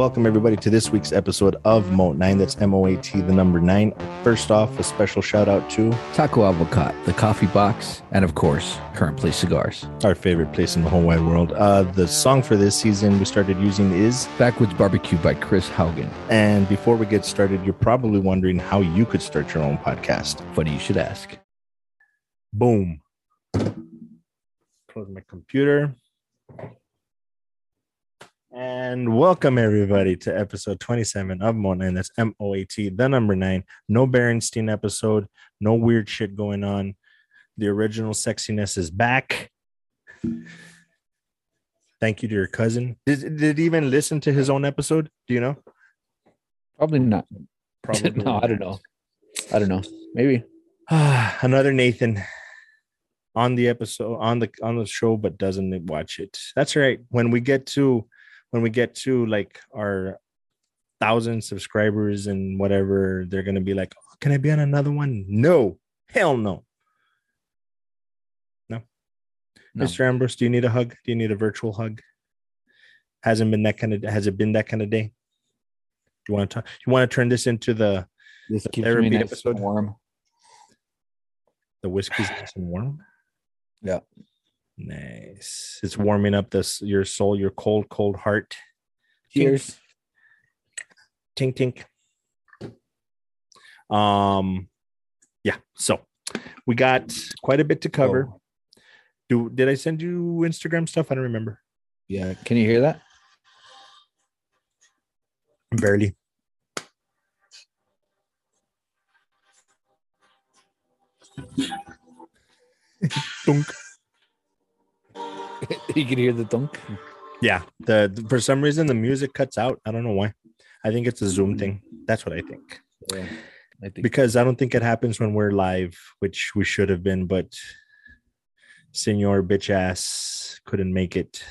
welcome everybody to this week's episode of Moat 9. That's M O A T, the number 9. First off, a special shout out to Taco Avocat, the coffee box, and of course, Current Place Cigars. our favorite place in the whole wide world. Uh, the song for this season we started using is, Backwoods Barbecue by Chris Haugen. and before we get started, you're probably wondering how you could start your own podcast. Funny you should ask. Boom. Close my computer. And welcome everybody to episode 27 of Moat 9. That's M O A T, the number nine. No Berenstein episode, no weird shit going on. The original sexiness is back. Thank you to your cousin. Did, did he even listen to his own episode? Do you know? Probably not. Probably. no, I don't know. I don't know. Maybe. Another Nathan on the episode on the on the show, but doesn't watch it. That's right. When we get to when we get to like our thousand subscribers and whatever, they're gonna be like, oh, "Can I be on another one?" No, hell no. No, No. Mr. Ambrose, do you need a hug? Do you need a virtual hug? Hasn't been that kind of. Has it been that kind of day? You want to talk? You want to turn this into the This keeps therapy nice episode? warm. the whiskey's nice and warm? Yeah. Nice. It's warming up this your soul, your cold, cold heart. Cheers. Tink tink. Um, yeah. So we got quite a bit to cover. Oh, Do did I send you Instagram stuff? I don't remember. yeah. Can you hear that? Barely. Dunk. you can hear the thunk. Yeah. The, the- for some reason the music cuts out. I don't know why. I think it's a Zoom thing. That's what I think. Yeah. I think because I don't think it happens when we're live, which we should have been, but Senor bitch ass couldn't make it.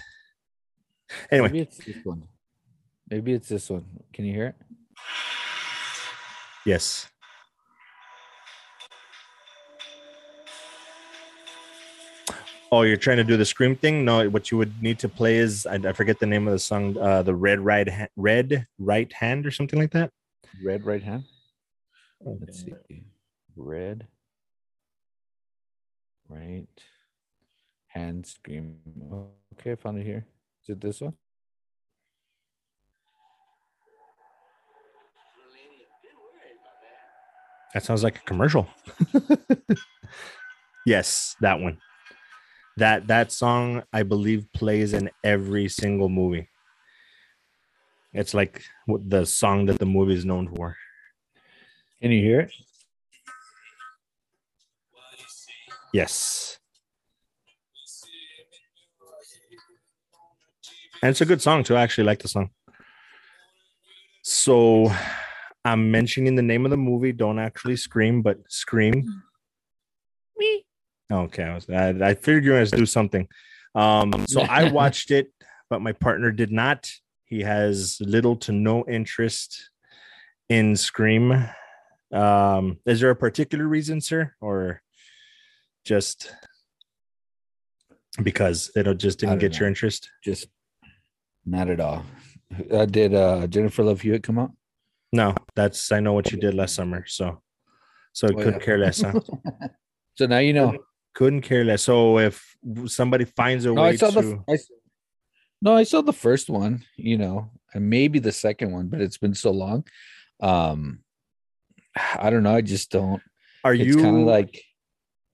Anyway, maybe it's this one. Maybe it's this one. Can you hear it? yes. Oh, you're trying to do the scream thing? No, what you would need to play is I, I forget the name of the song, uh, the red right hand, red right hand or something like that. Red right hand. Let's see. Red. Right. Hand scream. Okay, I found it here. Is it this one? That sounds like a commercial. yes, that one. That that song I believe plays in every single movie. It's like the song that the movie is known for. Can you hear it? Yes. And it's a good song too. I actually like the song. So I'm mentioning the name of the movie. Don't actually scream, but scream. Me. Okay. I was I, I figured you gonna do something. Um, so I watched it, but my partner did not. He has little to no interest in Scream. Um, is there a particular reason, sir, or just because it just didn't get your interest? Just not at all. Uh, did uh, Jennifer Love Hewitt come out? No, that's I know what you did last summer, so so I Oh, couldn't yeah. care less. Huh? so now you know. couldn't care less. So if somebody finds a No, way I saw to, the. I, no, I saw the first one. You know, and maybe the second one, but it's been so long. Um, I don't know. I just don't. are It's you kind of like,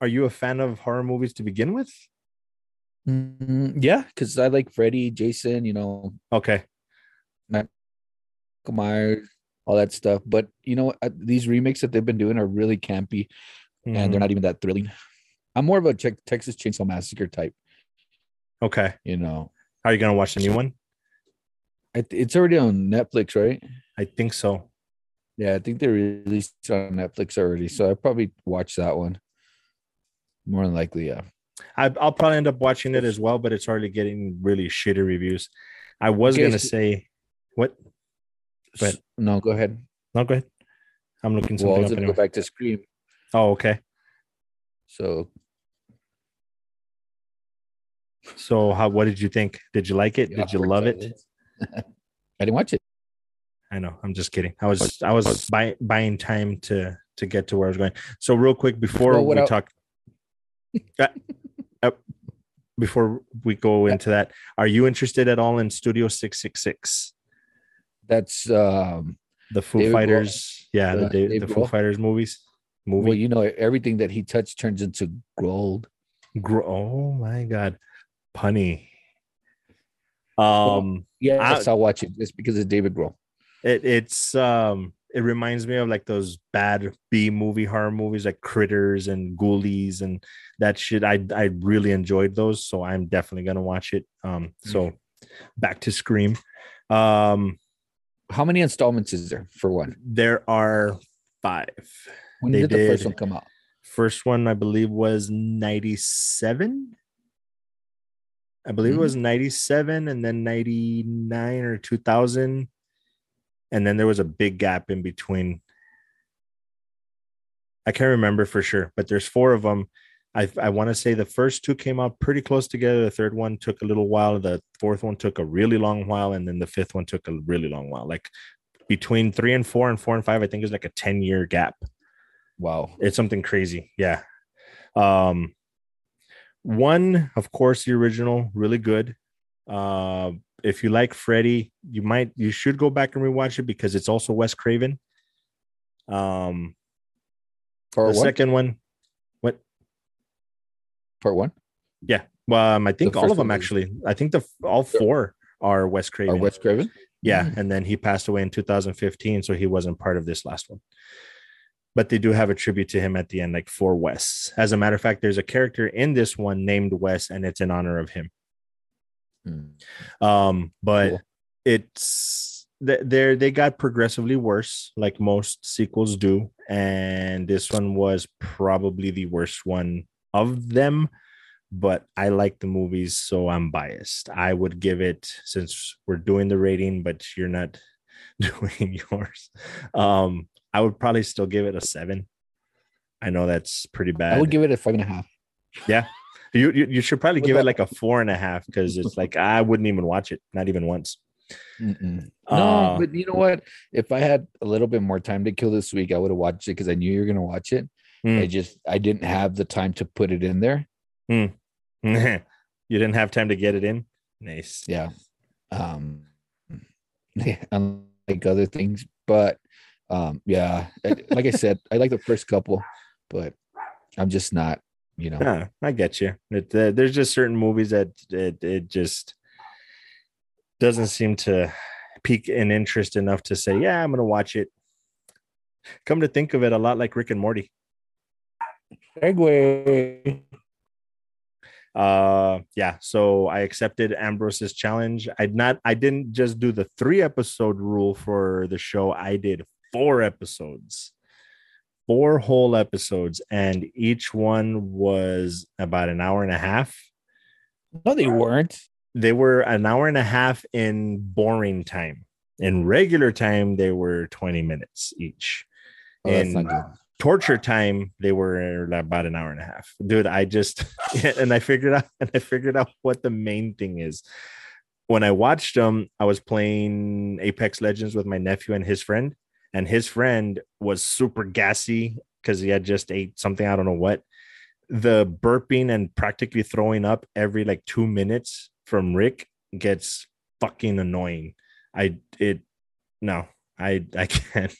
are you a fan of horror movies to begin with? mm, yeah, because I like Freddy, Jason. You know, Okay, Michael Myers, all that stuff. But you know, uh, these remakes that they've been doing are really campy, and Mhm. they're not even that thrilling. I'm more of a Texas Chainsaw Massacre type. okay. You know, Are you gonna watch the new one? it, it's already on Netflix, right? I think so. Yeah, I think they released it on Netflix already, so I probably watch that one. More than likely, yeah. I, I'll probably end up watching it as well, but it's already getting really shitty reviews. I was Okay, gonna so- say what? S- No, go ahead. No, go ahead. I'm looking Well, I something was up gonna go back to Scream. Oh, okay. So So how what did you think? Did you like it? Did you love it? I didn't watch it. I know. I'm just kidding. I was I was buy, buying time to to get to where I was going. So real quick before Well, we el- talk, Uh, uh, before we go into that, are you interested at all in Studio Six Six Six, That's um the Foo David. Fighters? Yeah, the Uh, the Foo. Fighters movies. Movie. well, you know, everything that he touched turns into gold. Gro- oh my god, punny. Um, Yes, I'll watch it just because it's David Grohl. it, it's um, it reminds me of like those bad B movie horror movies like Critters and Ghoulies and that shit. I I really enjoyed those, so I'm definitely gonna watch it. Um, so back to Scream. Um, How many installments is there for one? there are five. When They did the first one come out? First one, I believe, was 97. I believe it Mhm. was 97 and then 99 or 2000. And then there was a big gap in between. I can't remember for sure, but there's four of them. I, I want to say the first two came out pretty close together. The third one took a little while. The fourth one took a really long while. And then the fifth one took a really long while. Like between three and four and four and five, I think is like a 10 year gap Wow. it's something crazy yeah um one of course the original really good uh if you like freddy you might you should go back and rewatch it because it's also wes craven um Part the one. second one what Part one. yeah well um, i think all of them actually i think the all four are wes craven Wes Craven. Yeah, Mm. and then he passed away in 2015, so he wasn't part of this last one. But they do have a tribute to him at the end, like for Wes. As a matter of fact, there's a character in this one named Wes, and it's in honor of him. Mm. Um, but Cool. it's th- they're they got progressively worse, like most sequels do, and this one was probably the worst one of them. But I like the movies, so I'm biased. I would give it since we're doing the rating, but you're not doing yours. Um, I would probably still give it a seven. I know that's pretty bad. I would give it a five and a half. You you, you should probably give it like a four and a half because it's like I wouldn't even watch it, not even once. Mm-mm. Uh, No, but you know what? If I had a little bit more time to kill this week, I would have watched it because I knew you were gonna watch it. Mm. I just I didn't have the time to put it in there. you didn't have time to get it in. Nice. Yeah. Um yeah, unlike other things. But um, yeah, like I said, I like the first couple, but I'm just not, you know. Yeah, I get you. It, uh, there's just certain movies that it, it just doesn't seem to pique an interest enough to say, yeah, I'm gonna watch it. Come to think of it, a lot like Rick and Morty. Segue. uh yeah so i accepted ambrose's challenge i not i didn't just do the three episode rule for the show i did four episodes four whole episodes and each one was about an hour and a half. No, they weren't. they were an hour and a half in boring time. In regular time they were 20 minutes each. Oh, in torture time they were about an hour and a half. Dude i just and i figured out and i figured out what the main thing is. When i watched them i was playing apex legends with my nephew and his friend and his friend was super gassy because he had just ate something i don't know what. The burping and practically throwing up every like two minutes from rick gets fucking annoying. I it no i i can't.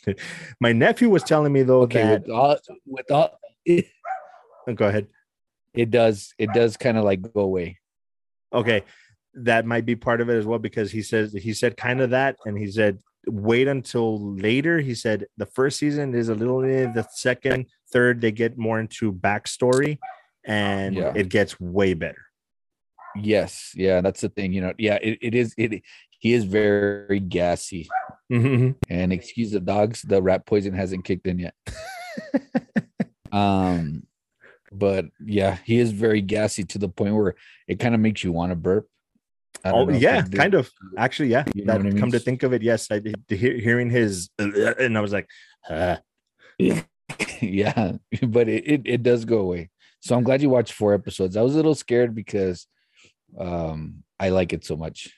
My nephew was telling me though Okay, that with all, with all it, oh, go ahead. it does it does kind of like go away. okay that might be part of it as well because he says he said kind of that and he said wait until later he said the first season is a little eh, the second third they get more into backstory and Yeah. it gets way better Yes, yeah, that's the thing. You know, yeah, it, it is. It he is very gassy. Mhm. And excuse the dogs, the rat poison hasn't kicked in yet. um, but yeah, he is very gassy to the point where it kind of makes you want to burp. Oh yeah kind of actually yeah You know that I mean? come to think of it yes i did hear, hearing his and i was like uh, yeah, but it, it it does go away. So I'm glad you watched four episodes. I was a little scared because um I like it so much.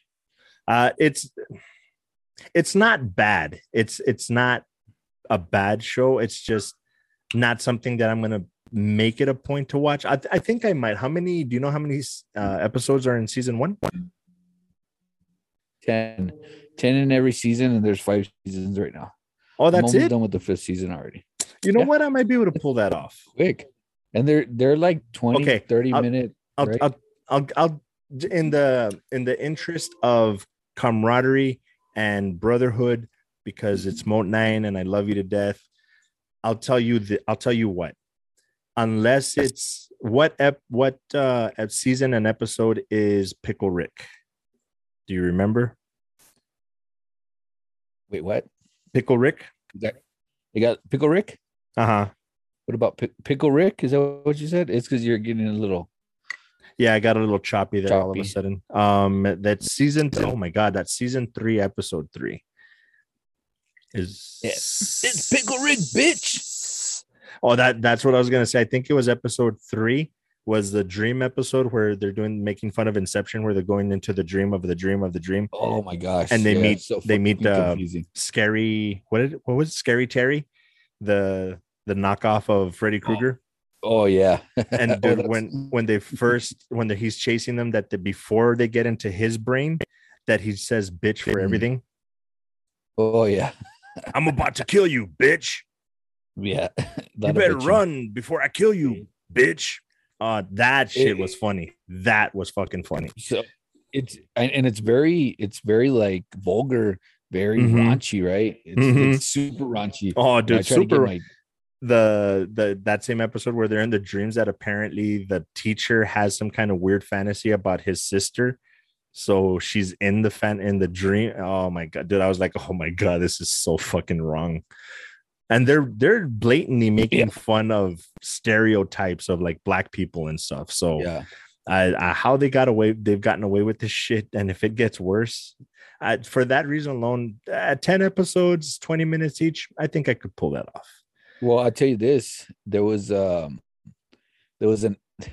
uh it's it's not bad. It's it's not a bad show. It's just not something that I'm gonna make it a point to watch. I, I think I might. How many? Do you know how many uh, episodes are in season one? 10, 10 in every season, and there's five seasons right now. Oh, that's I'm it. done with the fifth season already. You know Yeah. what? I might be able to pull that off. Quick. And they're they're like 20, Okay, 30 I'll- minute. I'll, right? I'll, I'll, I'll, in the in the interest of camaraderie and brotherhood, because it's Moat Nine and I love you to death. I'll tell you the. I'll tell you what. Unless it's what ep, what uh season and episode is Pickle Rick? Do you remember Wait, what? Pickle Rick? That you got Pickle Rick? Uh huh. What about Pick- Pickle Rick? Is that what you said? It's because you're getting a little. Yeah, I got a little choppy there all of a sudden. Um, that season. Oh my god, that season three, episode three. Is It's Pickle Rick, bitch. Oh, that that's what I was gonna say. I think it was episode three. Was the dream episode where they're doing making fun of Inception, where they're going into the dream of the dream of the dream. Oh my gosh! And they yeah, meet- so they meet, uh, confusing. Scary. What did what was it? Scary Terry, the the knockoff of Freddy Krueger. Oh yeah, And Oh, dude, that's- when when they first when he's chasing them, that the, before they get into his brain, that he says "bitch" for everything. oh yeah, I'm about to kill you, bitch. yeah. You better run before I kill you, bitch. Uh, that shit It- was funny. That was fucking funny. So it's and, it's very it's very like vulgar, very Mhm. raunchy, right? It's, Mhm. it's super raunchy. Oh, dude, try to get super. my- the the that same episode where they're in the dreams that apparently the teacher has some kind of weird fantasy about his sister. So she's in the fan in the dream. Oh my god, dude! I was like, oh my god, this is so fucking wrong. And they're they're blatantly making fun of stereotypes of like black people and stuff. So yeah, I, I, how they got away, they've gotten away with this shit. And if it gets worse, I, for that reason alone, uh, 10 episodes, 20 minutes each, I think I could pull that off. Well, I'll tell you this: there was um, there was an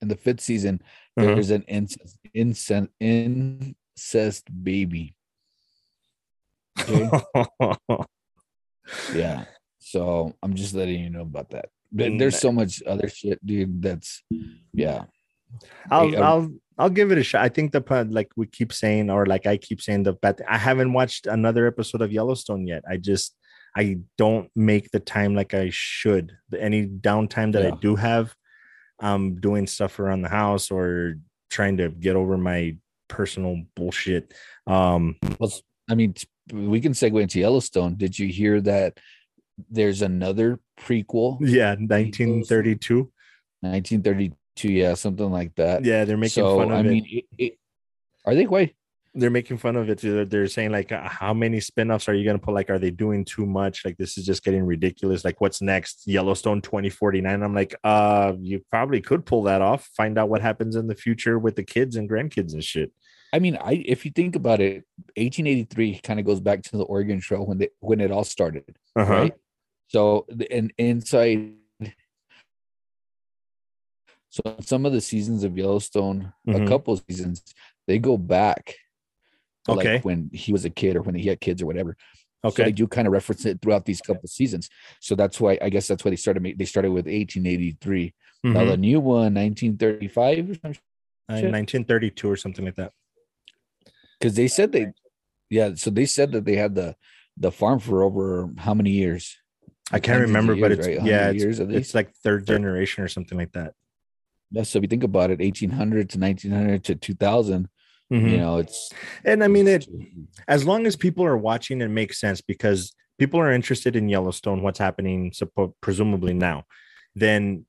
in the fifth season. Uh-huh. There's an incest, incest, incest baby. Okay? Yeah. So I'm just letting you know about that. But There's so much other shit, dude. That's yeah. I'll, Hey, um, I'll, I'll give it a shot. I think the part, like we keep saying, or like I keep saying, the bad. I haven't watched another episode of Yellowstone yet. I just, I don't make the time like I should. Any downtime that I do have, I'm doing stuff around the house or trying to get over my personal bullshit. Um, Well, s- I mean, s- we can segue into Yellowstone. Did you hear that? There's another prequel, yeah, 1932. 1932. Yeah, something like that. Yeah, they're making so fun of I it. mean, it, it, are they quite? they're making fun of it. They're, they're saying like, uh, how many spin-offs are you gonna put? Like, are they doing too much? Like, this is just getting ridiculous. Like, what's next? Yellowstone 2049. I'm like, uh, you probably could pull that off. Find out what happens in the future with the kids and grandkids and shit. I mean, I if you think about it, 1883 kind of goes back to the Oregon Trail when they when it all started, Uh-huh. right? So the- and inside, so some of the seasons of Yellowstone, Mhm. a couple of seasons, they go back, Okay. like when he was a kid or when he had kids or whatever. So they do kind of reference it throughout these couple of seasons. So that's why I guess that's why they started. They started with 1883. Now Mhm. the new one, 1935 or something. Uh, 1932 or something like that. Because they said they yeah so they said that they had the the farm for over how many years I can't Hundreds of remember, but it's right? yeah, it's, years at it's like third generation or something like that. yeah so if you think about it 1800 to 1900 to 2000 Mhm. you know it's And I mean, it as long as people are watching, it makes sense because people are interested in Yellowstone, what's happening, suppo- presumably now, then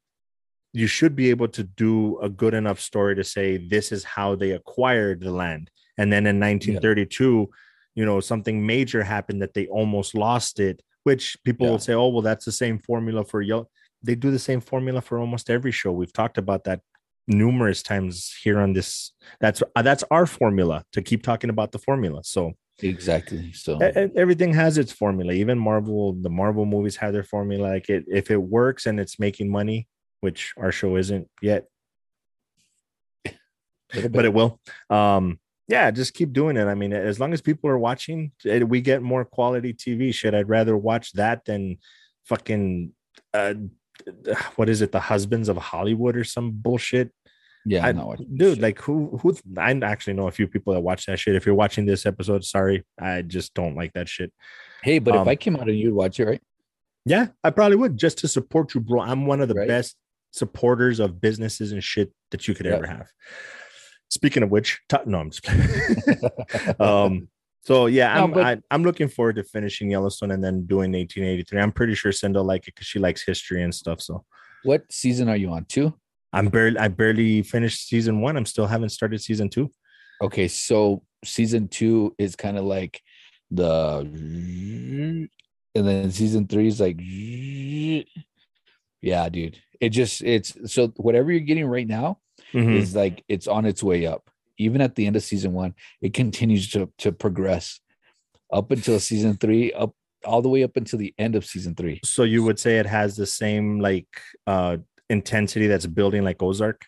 you should be able to do a good enough story to say this is how they acquired the land. And then in 1932, you know, something major happened that they almost lost it, which people Yeah. will say, oh, well, that's the same formula for Yellow. They do the same formula for almost every show. We've talked about that numerous times here on this. That's uh, that's our formula to keep talking about the formula. So exactly so everything has its formula even marvel the marvel movies have their formula like it if it works and it's making money which our show isn't yet but it will um yeah, just keep doing it. I mean, as long as people are watching, eh, we get more quality TV shit. I'd rather watch that than fucking uh, what is it, the husbands of Hollywood or some bullshit. Yeah, I, dude, like who who I actually know a few people that watch that shit. If you're watching this episode, sorry, I just don't like that shit. Hey, but um, if I came out and you'd watch it, right? Yeah, I probably would just to support you, bro. I'm one of the Right. best supporters of businesses and shit that you could Yeah. ever have. Speaking of which, t- no, I'm just um, so yeah, I'm but- I, I'm looking forward to finishing Yellowstone and then doing 1883. I'm pretty sure Cinda like it because she likes history and stuff. So What season are you on? Two? I'm barely I barely finished season one. I'm still haven't started season two. Okay, so season two is kind of like the, and then season three is like, yeah, dude. It just it's so whatever you're getting right now Mhm. is like it's on its way up. Even at the end of season one, it continues to to progress up until season three, up all the way up until the end of season three. So you would say it has the same like uh intensity that's building like Ozark.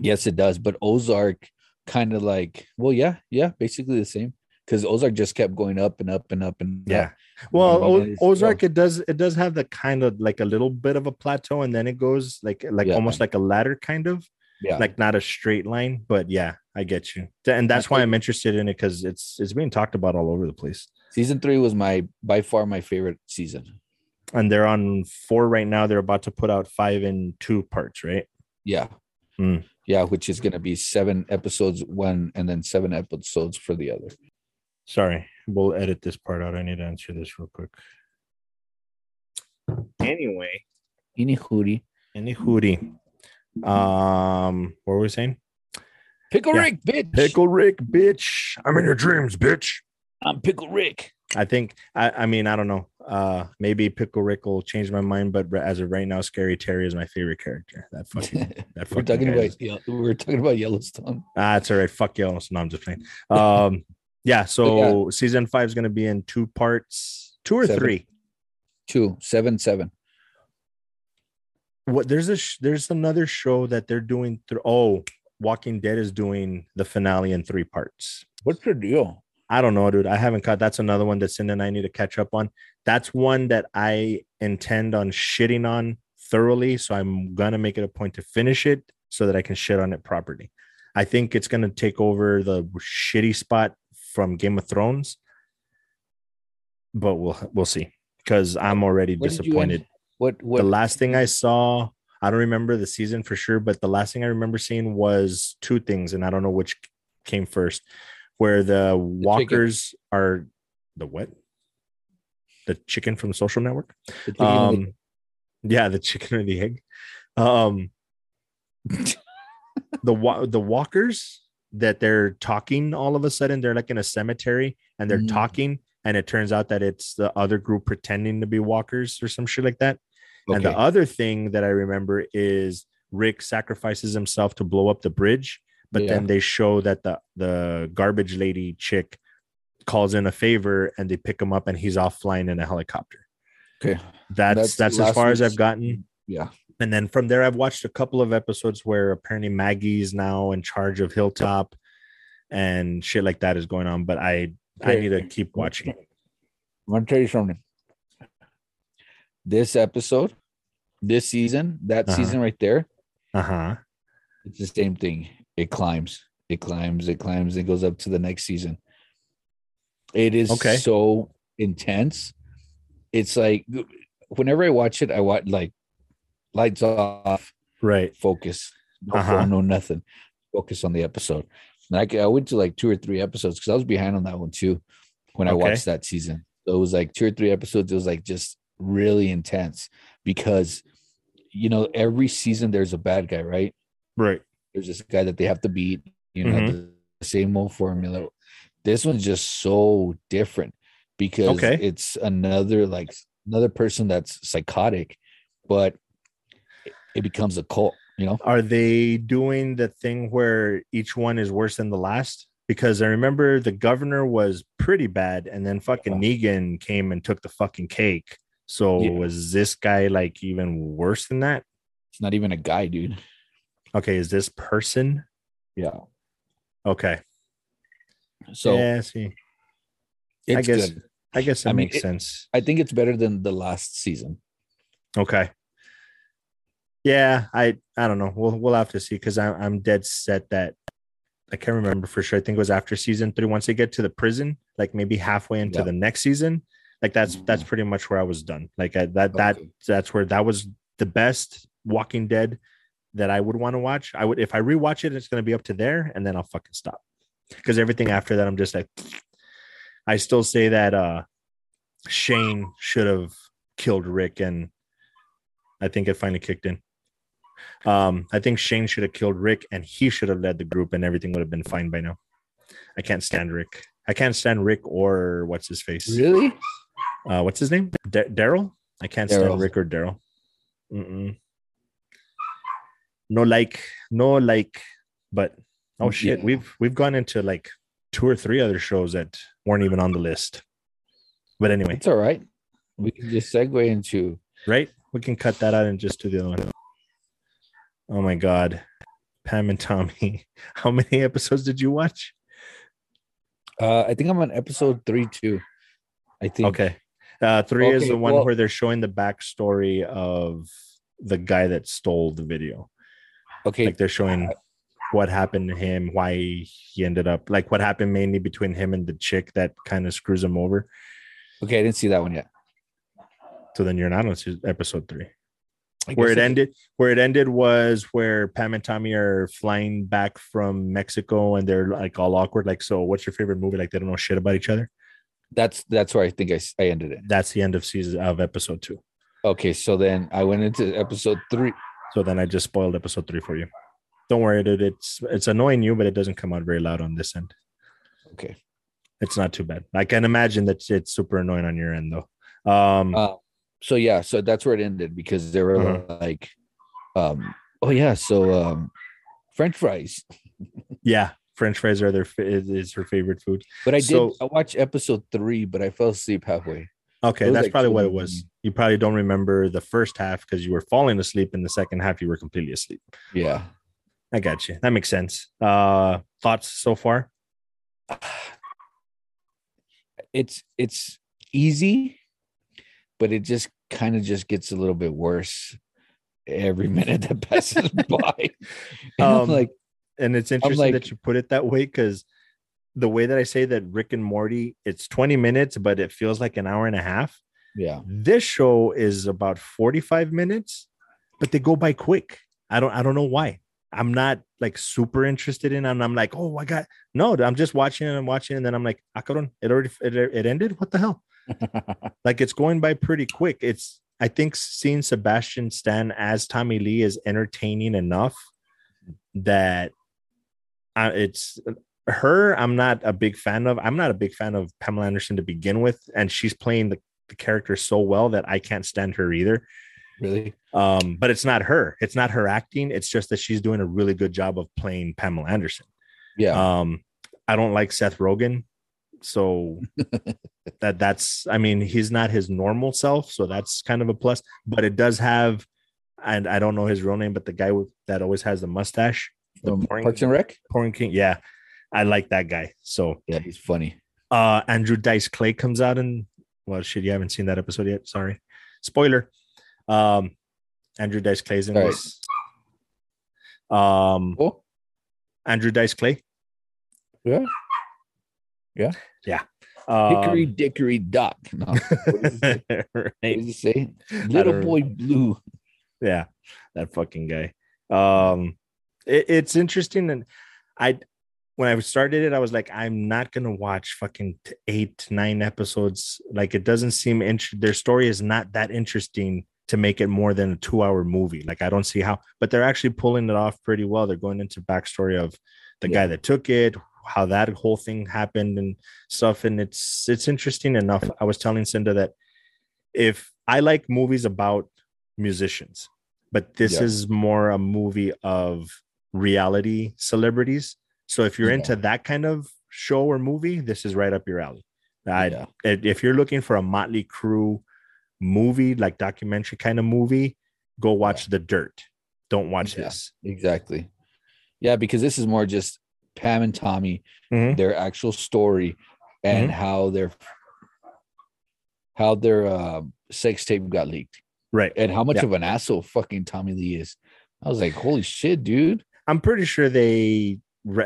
Yes, it does. But Ozark kind of like, well, yeah, yeah, basically the same. Because Ozark just kept going up and up and up and up. Yeah. Well, O- Ozark it does it does have the kind of like a little bit of a plateau and then it goes like like Yeah. almost like a ladder kind of yeah. like not a straight line, but yeah, I get you. And that's why I'm interested in it because it's it's being talked about all over the place. season three was my by far my favorite season. And they're on four right now. They're about to put out five in two parts, right? Yeah. Hmm. Yeah, which is gonna be seven episodes one and then seven episodes for the other. Sorry, we'll edit this part out. I need to answer this real quick. Anyway, Any hootie. any hootie. Um, what were we saying? Pickle Yeah. Rick, bitch. Pickle Rick, bitch. I'm in your dreams, bitch. I'm Pickle Rick. I think I, I mean I don't know. Uh maybe Pickle Rick will change my mind, but as of right now, Scary Terry is my favorite character. That fucking that fucking we're talking about yeah, we're talking about Yellowstone. ah, it's all right. Fuck y'all. No, I'm just playing. Um yeah, so season five is gonna be in two parts, two or Seven. three. Two, seven, seven. What there's a sh- there's another show that they're doing through oh Walking Dead is doing the finale in three parts. What's the deal? I don't know, dude. I haven't caught. That's another one that Cindy and I need to catch up on. That's one that I intend on shitting on thoroughly. So I'm gonna make it a point to finish it so that I can shit on it properly. I think it's gonna take over the shitty spot from Game of Thrones, but we'll we'll see. Because I'm already What did you end- disappointed. What what the last thing I saw, I don't remember the season for sure, but the last thing I remember seeing was two things, and I don't know which came first. Where the walkers are the what? The chicken from Social Network. the chicken Um, yeah, the chicken or the egg. Um, the wa- the walkers that they're talking all of a sudden they're like in a cemetery and they're Mm. talking and it turns out that it's the other group pretending to be walkers or some shit like that the- and the other thing that I remember is Rick sacrifices himself to blow up the bridge, but Yeah. then they show that the the garbage lady chick calls in a favor and they pick him up and he's off flying in a helicopter. okay. That's That's that's, as far as I've gotten. Yeah. And then from there, I've watched a couple of episodes where apparently Maggie's now in charge of Hilltop and shit like that is going on. But I I need to keep watching. I'm gonna tell you something. This episode, this season, that Uh-huh. season right there, Uh-huh. it's the same thing. It climbs, it climbs, it climbs, it goes up to the next season. It is Okay. so intense. It's like whenever I watch it, I watch like lights off, Right. focus, no Uh-huh. phone, no nothing. Focus on the episode. And I, I went to like two or three episodes because I was behind on that one too when I Okay. watched that season. So it was like two or three episodes. It was like just really intense because you know every season there's a bad guy, right? Right. There's this guy that they have to beat. You know Mhm. the same old formula. This one's just so different because Okay. it's another like another person that's psychotic, but it becomes a cult. You know, Are they doing the thing where each one is worse than the last? Because I remember the governor was pretty bad, and then fucking Negan came and took the fucking cake. So Yeah. was this guy like even worse than that? it's not even a guy, dude. Okay, is this person Yeah. okay? So yeah, see, it's I guess good. I guess that I mean, makes it- sense. I think it's better than the last season. Okay. Yeah, I I don't know. We'll we'll have to see because I'm I'm dead set that I can't remember for sure. I think it was after season three. Once they get to the prison, like maybe halfway into the next season, like that's that's Mhm. pretty much where I was done. Like I, that that that's where that was the best Walking Dead that I would want to watch. I would if I rewatch it, it's gonna be up to there, and then I'll fucking stop. Because everything after that, I'm just like, I still say that uh Shane should have killed Rick, and I think it finally kicked in. Um, I think Shane should have killed Rick, and he should have led the group, and everything would have been fine by now. I can't stand Rick. I can't stand Rick or what's his face. Really? Uh, what's his name? Da- Daryl. I can't stand Rick or Daryl. No like, no like, but oh shit, Yeah. we've we've gone into like two or three other shows that weren't even on the list. But anyway, It's all right. We can just segue into right? We can cut that out and just do the other one. Oh my god, Pam and Tommy. How many episodes did you watch? uh I think I'm on episode three too. I think Okay. Uh, three is the one well- where they're showing the backstory of the guy that stole the video. okay. Like they're showing what happened to him, why he ended up like what happened mainly between him and the chick that kind of screws him over. okay, I didn't see that one yet. So then you're not on episode three. Where guess it ended, where it ended was where Pam and Tommy are flying back from Mexico and they're like all awkward. Like, so what's your favorite movie? Like they don't know shit about each other. That's that's where I think i, I ended it. That's the end of season of episode two. Okay, so then I went into episode three. So then I just spoiled episode three for you. Don't worry, dude. It's it's annoying you, but it doesn't come out very loud on this end. Okay. It's not too bad. I can imagine that it's super annoying on your end though. Um, Uh, so yeah, so that's where it ended because they were Uh-huh. like, um, oh yeah, so um, French fries. yeah, French fries are their is, is her favorite food. But I did So- I watched episode three, but I fell asleep halfway. Okay, that's like probably what it was. You probably don't remember the first half because you were falling asleep. In the second half, you were completely asleep. Yeah. I got you. That makes sense. Uh, thoughts so far? It's it's easy, but it just kind of just gets a little bit worse every minute that passes by. And Um, like, And it's interesting like- that you put it that way because the way that I say that Rick and Morty, it's 20 minutes, but it feels like an hour and a half. yeah, This show is about 45 minutes, but they go by quick. I don't I don't know why. I'm not like super interested in and I'm like, oh, I got no, I'm just watching and I'm watching, and then I'm like, ah, cabrón, it already it, it ended. What the hell? like it's going by pretty quick. It's I think seeing Sebastian Stan as Tommy Lee is entertaining enough that uh, it's her. I'm not a big fan of. I'm not a big fan of Pamela Anderson to begin with, and she's playing the, the character so well that I can't stand her either. really. Um, but it's not her. It's not her acting. It's just that she's doing a really good job of playing Pamela Anderson. Yeah. Um, I don't like Seth Rogen, so that that's I mean he's not his normal self, so that's kind of a plus. But it does have, and I don't know his real name, but the guy with, that always has the mustache, the Um, pouring- Parks and Rec. Pouring King. Yeah, I like that guy. So Yeah, he's funny. uh Andrew Dice Clay comes out and well shit, you haven't seen that episode yet. Sorry. Spoiler. Um Andrew Dice Clay's in All right. this. Um Oh, Andrew Dice Clay. yeah. Um, Hickory Dickory Dock. No, what does he? What right. does he say? Little boy blue. Yeah, that fucking guy. Um it- it's interesting and I when I started it, I was like, I'm not gonna watch fucking eight, nine episodes. Like, it doesn't seem int- their story is not that interesting to make it more than a two hour movie. Like, I don't see how, but they're actually pulling it off pretty well. They're going into backstory of the guy that took it, how that whole thing happened and stuff. And it's it's interesting enough. I was telling Cinda that if I like movies about musicians, but this Yeah. is more a movie of reality celebrities. So if you're Yeah. into that kind of show or movie, this is right up your alley. I, Yeah. if you're looking for a Motley Crue movie, like documentary kind of movie, go watch The Dirt. Don't watch this. Exactly. Yeah, because this is more just Pam and Tommy, Mhm. their actual story, and Mm-hmm. how their how their uh, sex tape got leaked, Right. and how much Yeah. of an asshole fucking Tommy Lee is. I was like, holy shit, dude. I'm pretty sure they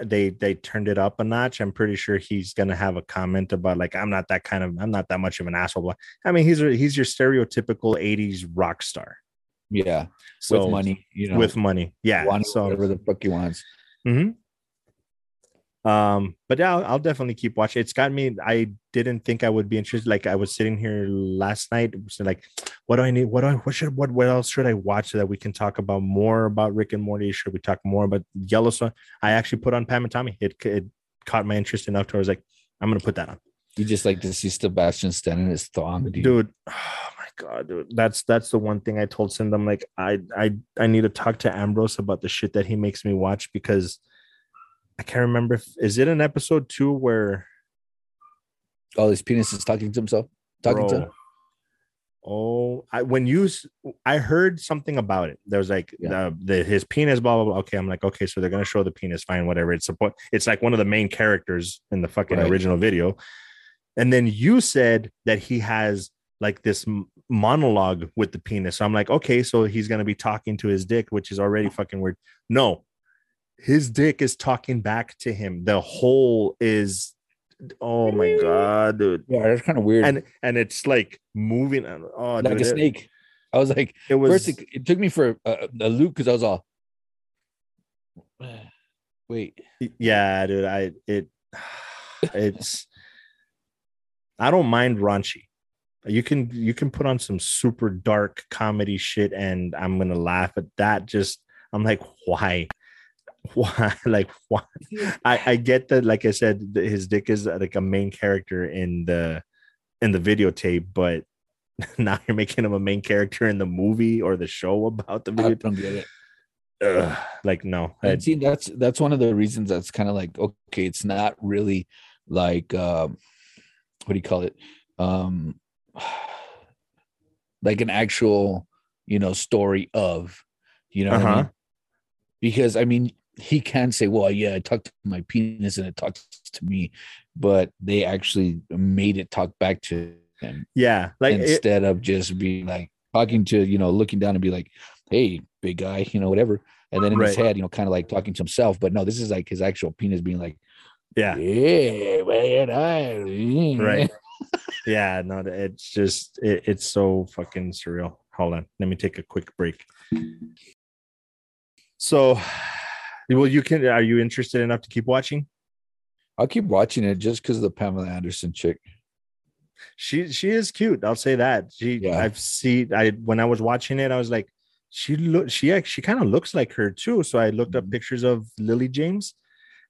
they they turned it up a notch. I'm pretty sure he's gonna have a comment about like I'm not that kind of I'm not that much of an asshole. I mean, he's he's your stereotypical '80s rock star. Yeah, So with money, you know, with money, yeah. So whatever the fuck he wants. hmm Um, but yeah, I'll, I'll definitely keep watching. It's got me. I didn't think I would be interested. Like I was sitting here last night, so like, what do I need? What do I? What should? What? What else should I watch so that we can talk about more about Rick and Morty? Should we talk more about Yellowstone? I actually put on Pam and Tommy. It it caught my interest enough to where I was like, I'm gonna put that on, You just like to see Sebastian Stan in his thong, dude. dude. Oh my god, dude. That's that's the one thing I told Cindy. I'm like, I I I need to talk to Ambrose about the shit that he makes me watch because. I can't remember if is it an episode two where Oh, his penis is talking to himself. Talking to him. Oh, I when you I heard something about it. There was like Yeah. the, the his penis, blah blah blah. Okay, I'm like, okay, so they're gonna show the penis, fine, whatever. It's support. It's like one of the main characters in the fucking Right. original video. And then you said that he has like this monologue with the penis. So I'm like, okay, so he's gonna be talking to his dick, which is already fucking weird. No, his dick is talking back to him. The hole is, oh my god, dude Yeah, that's kind of weird. and and it's like moving and- oh like dude, a it- snake. I was like, it, was first it, it took me for a, a loop because I was all, wait, yeah dude i it it's i don't mind raunchy you can you can put on some super dark comedy shit and i'm gonna laugh at that just i'm like why why like why i i get that like i said his dick is like a main character in the in the videotape but now you're making him a main character in the movie or the show about the I video don't get it. Ugh, like no I- And see, that's that's one of the reasons that's kind of like okay, it's not really like um, what do you call it? Um, like an actual, you know, story of, you know, what I Uh-huh. mean? because I mean, he can say, "Well, yeah, I talked to my penis and it talks to me," but they actually made it talk back to him yeah like it, instead of just being like talking to you know looking down and be like hey big guy you know whatever. And then in his head you know kind of like talking to himself but no this is like his actual penis being like yeah. Yeah man I, right. yeah no it's just it, it's so fucking surreal. Hold on let me take a quick break. So well you can are you interested enough to keep watching i'll keep watching it just because of the pamela anderson chick she she is cute i'll say that she Yeah. i've seen i when i was watching it i was like she look she actually she kind of looks like her too so i looked up Mhm. pictures of lily james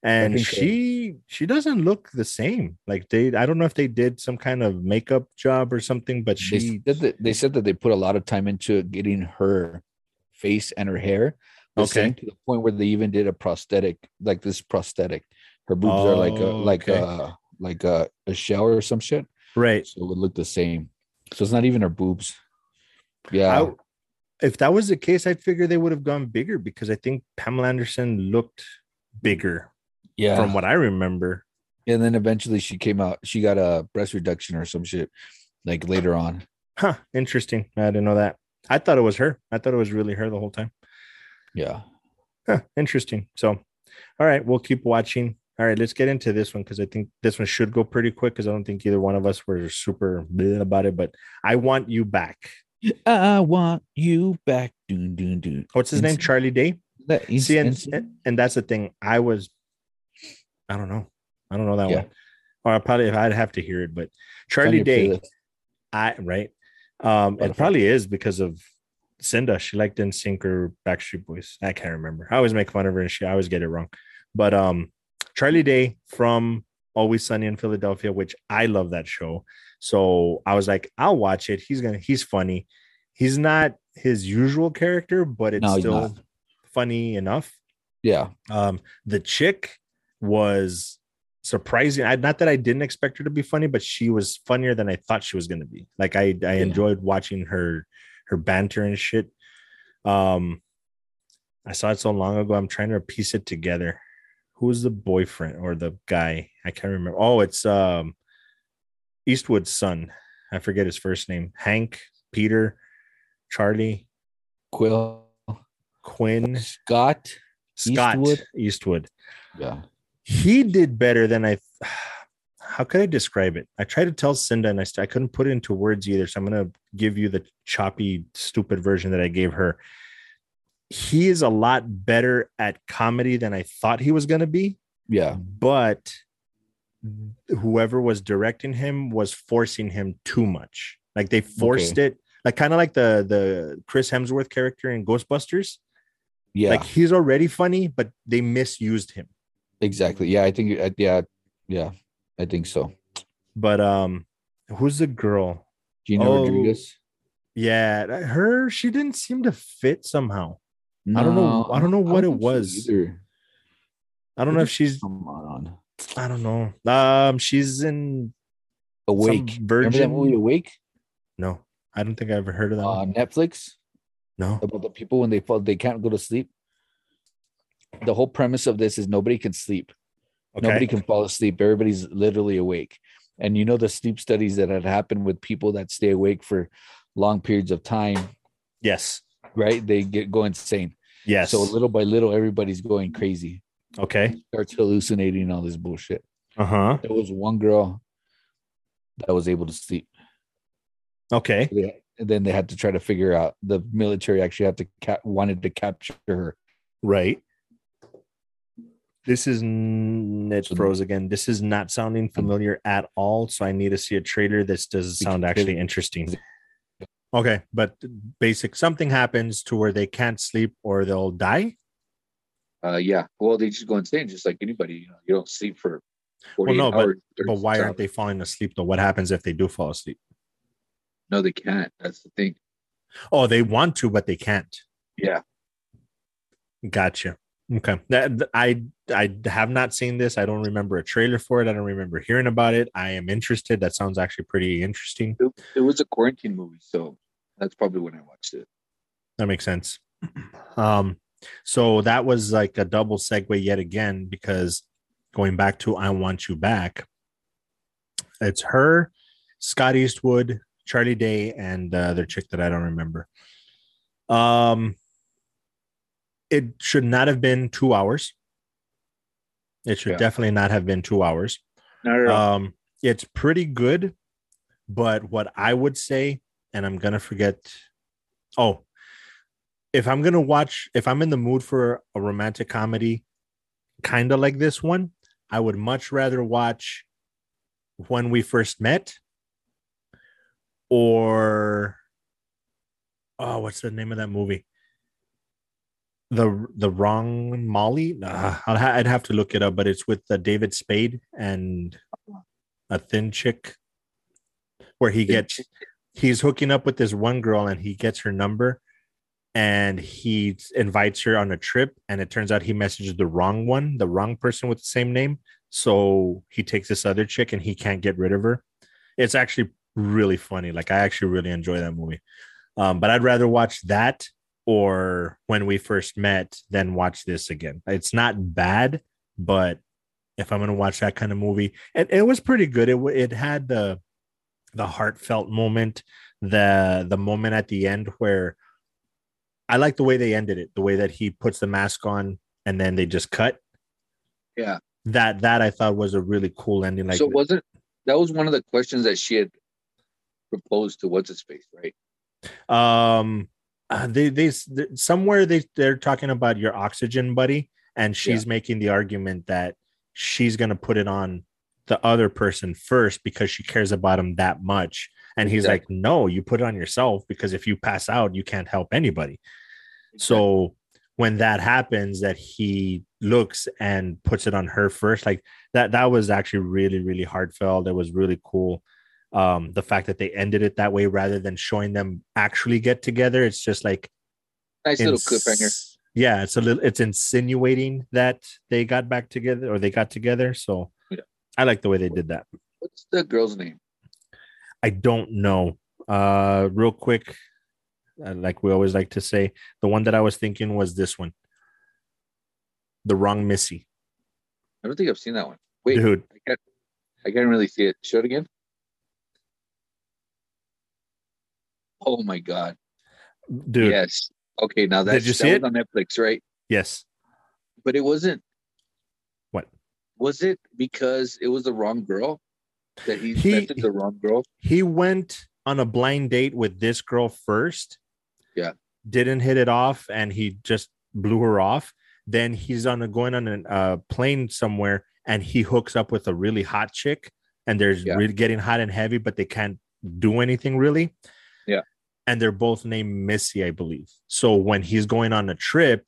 and think so. she she doesn't look the same like they i don't know if they did some kind of makeup job or something but they she said, that, they said that they put a lot of time into getting her face and her hair Okay. to the point where they even did a prosthetic like this prosthetic her boobs are like a Oh, like okay. a like a, a shower or some shit right so it would look the same. So it's not even her boobs. Yeah, I, if that was the case, I'd figure they would have gone bigger because I think Pamela Anderson looked bigger yeah. from what I remember. and then eventually she came out. She got a breast reduction or some shit, like later on. Huh. Interesting. I didn't know that. I thought it was her. I thought it was really her the whole time. Yeah, Huh. Interesting. So, all right, we'll keep watching. All right, let's get into this one because I think this one should go pretty quick because I don't think either one of us were super about it. But I want you back. I want you back. Doon, doon, doon. What's his name? Charlie Day. See, and, and, and that's the thing. I was, I don't know. I don't know that Yeah. one. Or I probably I'd have to hear it, but Charlie Day, playlist. I right. Um, it probably is because of Cinda. She liked NSYNC or Backstreet Boys. I can't remember. I always make fun of her and she I always get it wrong. But um, Charlie Day from Always Sunny in Philadelphia, which I love that show. So I was like, I'll watch it. He's gonna. He's funny. He's not his usual character, but it's No, still funny enough. Yeah, Um, the chick was surprising. I not that I didn't expect her to be funny, but she was funnier than I thought she was gonna be. Like I I enjoyed watching her her banter and shit. Um I saw it so long ago. I'm trying to piece it together. who's the boyfriend or the guy? I can't remember. Oh, it's um Eastwood's son. I forget his first name. Hank, Peter, Charlie, Quill, Quinn, Scott. Scott Eastwood? Eastwood. Yeah. He did better than I. How could I describe it? I tried to tell Cinda and I, st- I couldn't put it into words either. So I'm going to give you the choppy, stupid version that I gave her. He is a lot better at comedy than I thought he was going to be. Yeah. but whoever was directing him was forcing him too much. Like they forced it, like kind of like the the Chris Hemsworth character in Ghostbusters. Yeah. Like he's already funny, but they misused him. exactly. Yeah. I think. uh, Yeah. Yeah. I think so. But um, who's the girl? Gina Oh, Rodriguez. Yeah, her. She didn't seem to fit somehow. I don't know- I don't know what it think so was. either. I don't know if she's. On. I don't know. Um, she's in Awake. some Remember that movie Awake No, I don't think I ever heard of that. on one. Netflix no. about the people when they fall they can't go to sleep. The whole premise of this is nobody can sleep. Okay. Nobody can fall asleep. Everybody's literally awake. And you know the sleep studies that had happened with people that stay awake for long periods of time, Yes. right? They get go insane. Yes. So little by little, everybody's going crazy, okay. starts hallucinating all this bullshit. Uh huh. There was one girl that was able to sleep. Okay. They, and then they had to try to figure out the military actually had to cap wanted to capture her. Right. This is n- it froze again. This is not sounding familiar at all. So I need to see a trailer. This does sound actually interesting. Okay, but basic something happens to where they can't sleep or they'll die. Uh, yeah. Well, they just go insane, just like anybody. You know, you don't sleep for Well, no, but hours. but 36 why hours. aren't they falling asleep though? What happens if they do fall asleep? No, they can't. That's the thing. Oh, they want to, but they can't. Yeah. Gotcha. Okay. That I I have not seen this. I don't remember a trailer for it. I don't remember hearing about it. I am interested. That sounds actually pretty interesting. It, it was a quarantine movie, so that's probably when I watched it. That makes sense. Um, so that was like a double segue yet again because going back to I Want You Back, it's her, Scott Eastwood, Charlie Day, and the other chick that I don't remember. Um, it should not have been two hours. It should Yeah. definitely not have been two hours. Not at all. Um, it's pretty good, but what I would say, and I'm gonna forget. Oh, if I'm gonna watch, if I'm in the mood for a romantic comedy, kind of like this one, I would much rather watch when we first met, or oh, what's the name of that movie? The the wrong Molly. I'll ha- I'd have to look it up, but it's with uh, David Spade and a thin chick, where he gets he's hooking up with this one girl and he gets her number, and he invites her on a trip, and it turns out he messages the wrong one, the wrong person with the same name. So he takes this other chick and he can't get rid of her. It's actually really funny. Like I actually really enjoy that movie. Um, but I'd rather watch that or when we first met then watch this again. It's not bad, but if I'm gonna watch that kind of movie, it, it was pretty good. It it had the the heartfelt moment, the the moment at the end where I like the way they ended it, the way that he puts the mask on and then they just cut. Yeah. That that I thought was a really cool ending. Like so wasn't that was one of the questions that she had proposed to what's his face, right? um uh, they they somewhere they they're talking about your oxygen buddy and she's making the argument that she's going to put it on the other person first because she cares about him that much. And he's like no you put it on yourself because if you pass out you can't help anybody. So when that happens that he looks and puts it on her first like that that was actually really really heartfelt. It was really cool um the fact that they ended it that way rather than showing them actually get together it's just like nice little ins- cliffhanger. yeah it's a little it's insinuating that they got back together or they got together so Yeah. i like the way they did that What's the girl's name? i don't know uh real quick uh, like we always like to say the one that i was thinking was this one the wrong missy I don't think I've seen that one. Wait, dude. I can't. I can't really see it. Show it again. Oh my god! Dude, Yes. Okay, now that's you that see was it? on Netflix, right? yes. But it wasn't. What? Was it because it was the wrong girl that he, He- the wrong girl? He went on a blind date with this girl first. Yeah. Didn't hit it off, and he just blew her off. Then he's on a going on a uh, plane somewhere, and he hooks up with a really hot chick, and they're Yeah. really getting hot and heavy, but they can't do anything really. Yeah. And they're both named Missy, I believe. So when he's going on a trip,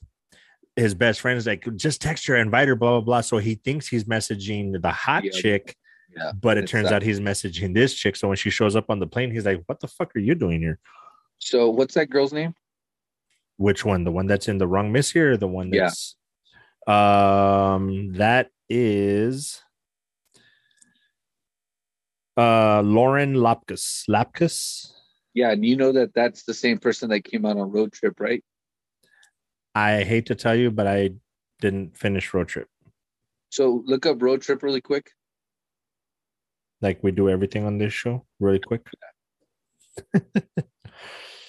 his best friend is like, just text her, invite her, blah blah blah. So he thinks he's messaging the hot Yeah. chick, Yeah. but it It's turns out he's messaging this chick. So when she shows up on the plane, he's like, "What the fuck are you doing here?" So what's that girl's name? Which one? The one that's in the wrong miss here, or the one Yeah. that's um that is uh Lauren Lapkus. Lapkus. Yeah, and you know that that's the same person that came out on road trip, right? I hate to tell you, but I didn't finish road trip. So look up road trip really quick. Like we do everything on this show really quick. and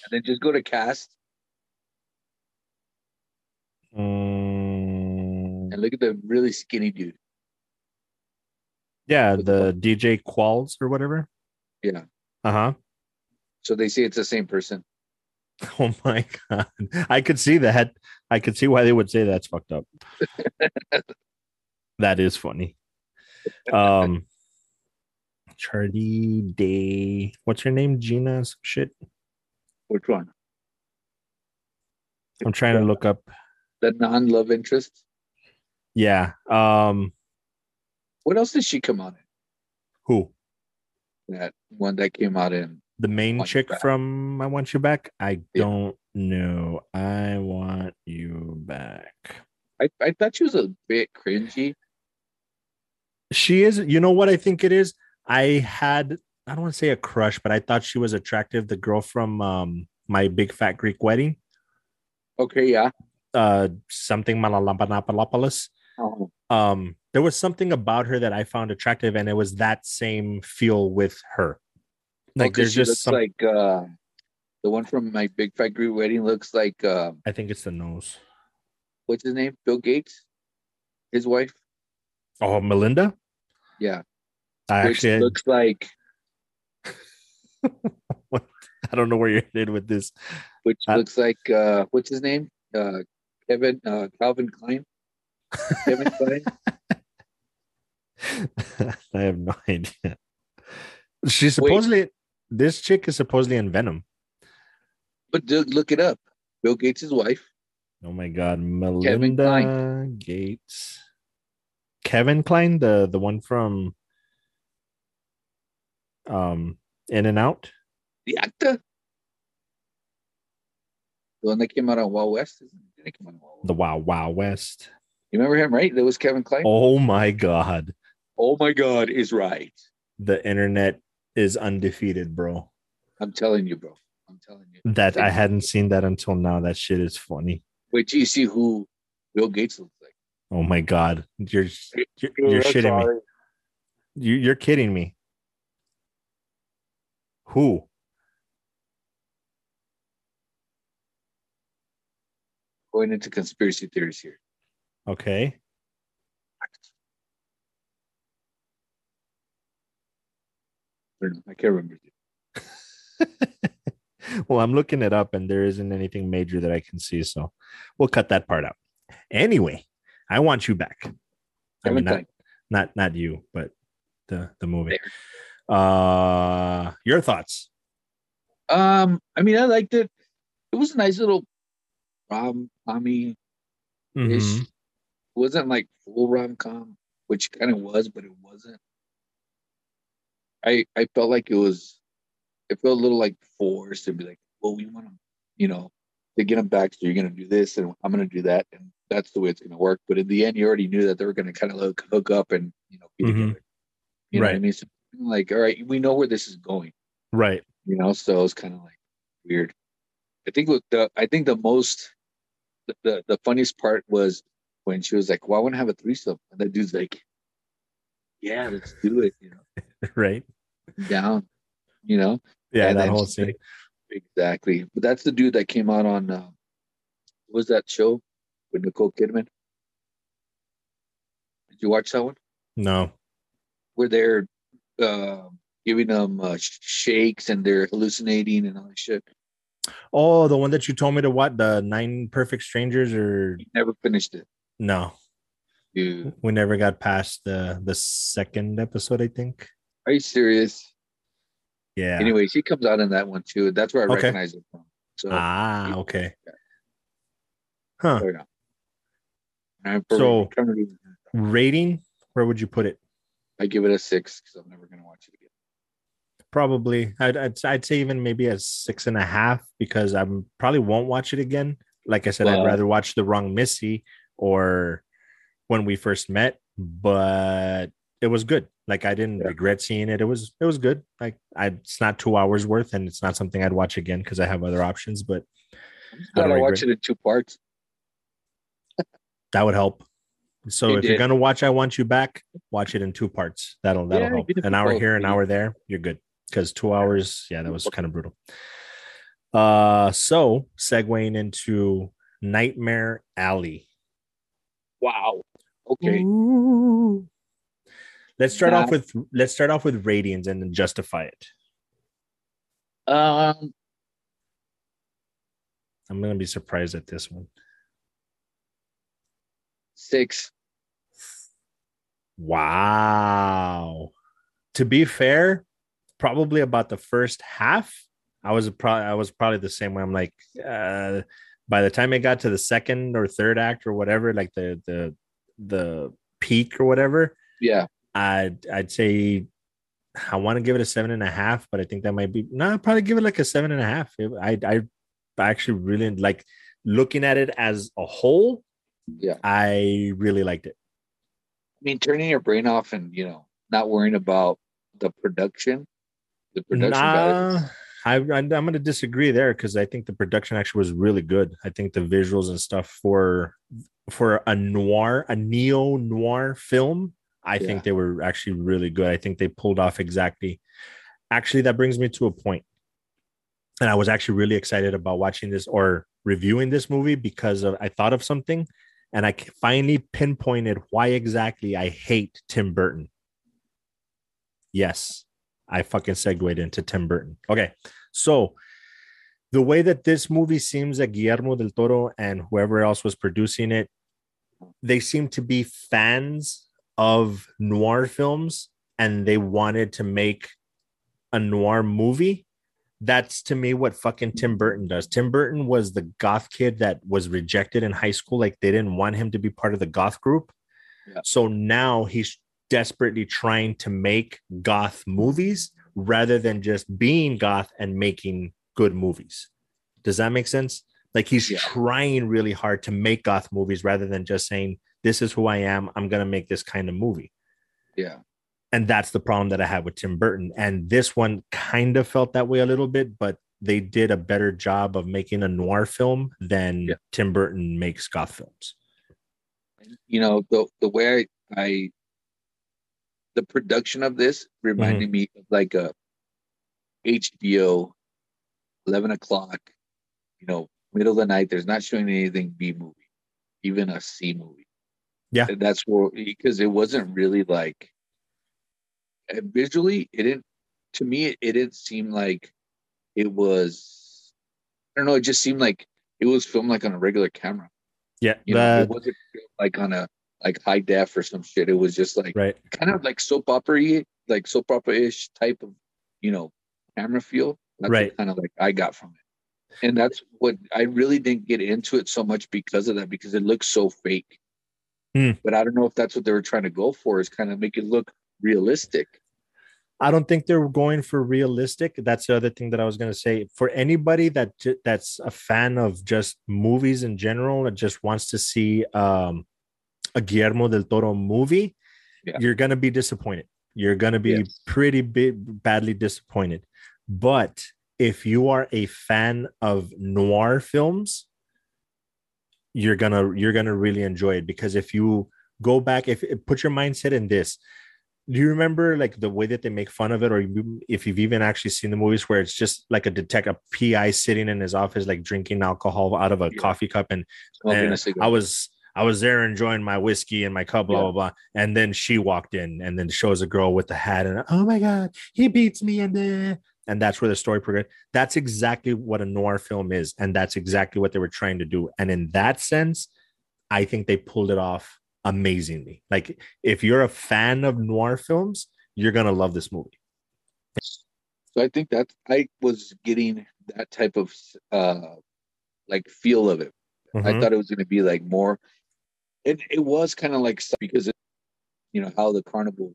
then just go to cast Mm, and look at the really skinny dude. yeah, the DJ Qualls or whatever. Yeah. Uh huh. So they say it's the same person. Oh my god. I could see that. I could see why they would say that's fucked up. that is funny. Um Charlie Day. What's her name? Gina some shit. Which one? I'm trying to look up. The non-love interest. Yeah. Um What else did she come out on who? That one that came out in. The main chick from I Want You Back? I Yeah. don't know. I want you back. I, I thought she was a bit cringy. She is, you know what I think it is? I had I don't want to say a crush, but I thought she was attractive. The girl from um my big fat Greek wedding, Okay, yeah. uh something Malalapanapalopolis. Oh, Um, there was something about her that I found attractive, and it was that same feel with her. Like there's just some like uh, the one from my big fat Greek wedding looks like uh, I think it's the nose. what's his name? Bill Gates, his wife. Oh, Melinda? Yeah, I which actually looks like I don't know where you're headed with this. which I- looks like uh, what's his name? Uh, Kevin uh, Calvin Klein. Kevin Kline. I have no idea. She's supposedly this chick is supposedly in Venom. But look it up. Bill Gates' wife. Oh my god, Kevin Melinda Kline. Gates. Kevin Kline, the the one from um In and Out. The actor. The one that came out on Wild West. Isn't it? Did it come out on Wild West? The Wow Wow West. You remember him, right? That was Kevin Kline. Oh my god. oh my God, is right. The internet is undefeated, bro. I'm telling you, bro. I'm telling you. That I hadn't seen that until now. That shit is funny. Wait till you see who Bill Gates looks like. Oh my god. You're you're, you're shitting me. You, you're kidding me. Who? Going into conspiracy theories here. Okay. I don't know. I can't remember. well, I'm looking it up and there isn't anything major that I can see. So we'll cut that part out. Anyway, I want you back. I mean, not, not not you, but the the movie. Uh your thoughts. Um, I mean, I liked it. It was a nice little rom commy ish. Mhm. It wasn't like full rom com, which kind of was, but it wasn't. I I felt like it was. It felt a little like forced to be like, well, we want to, you know, to get them back. So you're gonna do this, and I'm gonna do that, and that's the way it's gonna work. But in the end, you already knew that they were gonna kind of hook, hook up and you know be Mhm. together. You know what I mean? So, like, all right, we know where this is going Right. you know so it's kind of like weird i think what the i think the most the, the the funniest part was when she was like, "Well, I want to have a threesome," and that dude's like, "Yeah, let's do it," you know, right? down, you know. Yeah, And that whole scene. like- Exactly, but that's the dude that came out on uh, what was that show with Nicole Kidman? Did you watch that one? No. Where they're uh, giving them uh, shakes and they're hallucinating and all that shit. Oh, the one that you told me to watch, The Nine Perfect Strangers, or Never finished it, no? Dude. We never got past the the second episode, I think. Are you serious? Yeah. Anyway, she comes out in that one too. That's where I Okay. recognize it from. So, ah, okay. Huh. yeah. I'm So- Rating? Where would you put it? I give it a six because I'm never gonna watch it again. Probably. I'd, I'd I'd say even maybe a six and a half because I am probably won't watch it again. Like I said, I'd rather watch the wrong Missy or when we first met, but it was good. Like I didn't Yeah. regret seeing it. It was it was good. Like I it's not two hours worth and it's not something I'd watch again because I have other options, but I don't I watched it in two parts. that would help. So It if you're gonna watch I Want You Back, watch it in two parts. That'll that'll Yeah, help. An hour both, here, an hour there, you're good. Because two hours, yeah, that was kind of brutal. Uh so segueing into Nightmare Alley. Wow. Okay. Let's start off with let's start off with ratings and then justify it. Um, I'm gonna be surprised at this one. six. Wow. To be fair, probably about the first half, I was probably I was probably the same way. I'm like, uh, by the time it got to the second or third act or whatever, like the the the peak or whatever, Yeah. I'd I'd say I want to give it a seven and a half, but I think that might be no, I'd probably give it like a seven and a half. I I actually really like looking at it as a whole. Yeah. I really liked it. I mean, turning your brain off and you know not worrying about the production. The production. Nah, values. I I'm going to disagree there because I think the production actually was really good. I think the visuals and stuff for for a noir, a neo noir film, I Yeah. think they were actually really good. I think they pulled off exactly. Actually, that brings me to a point, and I was actually really excited about watching this or reviewing this movie because of I thought of something, and I finally pinpointed why exactly I hate Tim Burton. Yes, I fucking segued into Tim Burton. Okay, so the way that this movie seems that Guillermo del Toro and whoever else was producing it, they seem to be fans of noir films and they wanted to make a noir movie. That's to me what fucking Tim Burton does. Tim Burton was the goth kid that was rejected in high school. Like they didn't want him to be part of the goth group. Yeah. So now he's desperately trying to make goth movies rather than just being goth and making good movies. Does that make sense? Like he's Yeah. trying really hard to make goth movies rather than just saying, This is who I am. I'm going to make this kind of movie. Yeah. And that's the problem that I had with Tim Burton. And this one kind of felt that way a little bit, but they did a better job of making a noir film than Yeah. Tim Burton makes goth films. You know the the way I, I the production of this reminded Mm-hmm. me of like a HBO, eleven o'clock. You know, middle of the night. There's not showing anything B movie, even a C movie. Yeah. And that's where because it wasn't really like visually. It didn't. To me, it, it didn't seem like it was. I don't know. It just seemed like it was filmed like on a regular camera. Yeah. You know, it wasn't like on a like high def or some shit. It was just like right. kind of like soap opera like soap opera ish type of, you know, camera feel. That's Right. kind of like I got from it. And that's what I really didn't get into it so much because of that, because it looks so fake. Hmm. But I don't know if that's what they were trying to go for, is kind of make it look realistic. I don't think they're going for realistic. That's the other thing that I was going to say. For anybody that that's a fan of just movies in general and just wants to see um, a Guillermo del Toro movie, Yeah. you're going to be disappointed. You're going to be Yes. pretty big, badly disappointed. But if you are a fan of noir films, you're gonna you're gonna really enjoy it. Because if you go back if put your mindset in this do you remember like the way that they make fun of it? Or if you've even actually seen the movies where it's just like a detective pi sitting in his office like drinking alcohol out of a Yeah. coffee cup and, eh, and i was i was there enjoying my whiskey and my cup blah Yeah. blah blah. And then she walked in and then shows a girl with the hat and oh my god he beats me and and that's where the story progressed that's exactly what a noir film is and that's exactly what they were trying to do and in that sense i think they pulled it off amazingly like if you're a fan of noir films you're gonna love this movie So I think that I was getting that type of uh like feel of it. I Mhm. thought it was going to be like more. It it was kind of like because it, you know how the carnival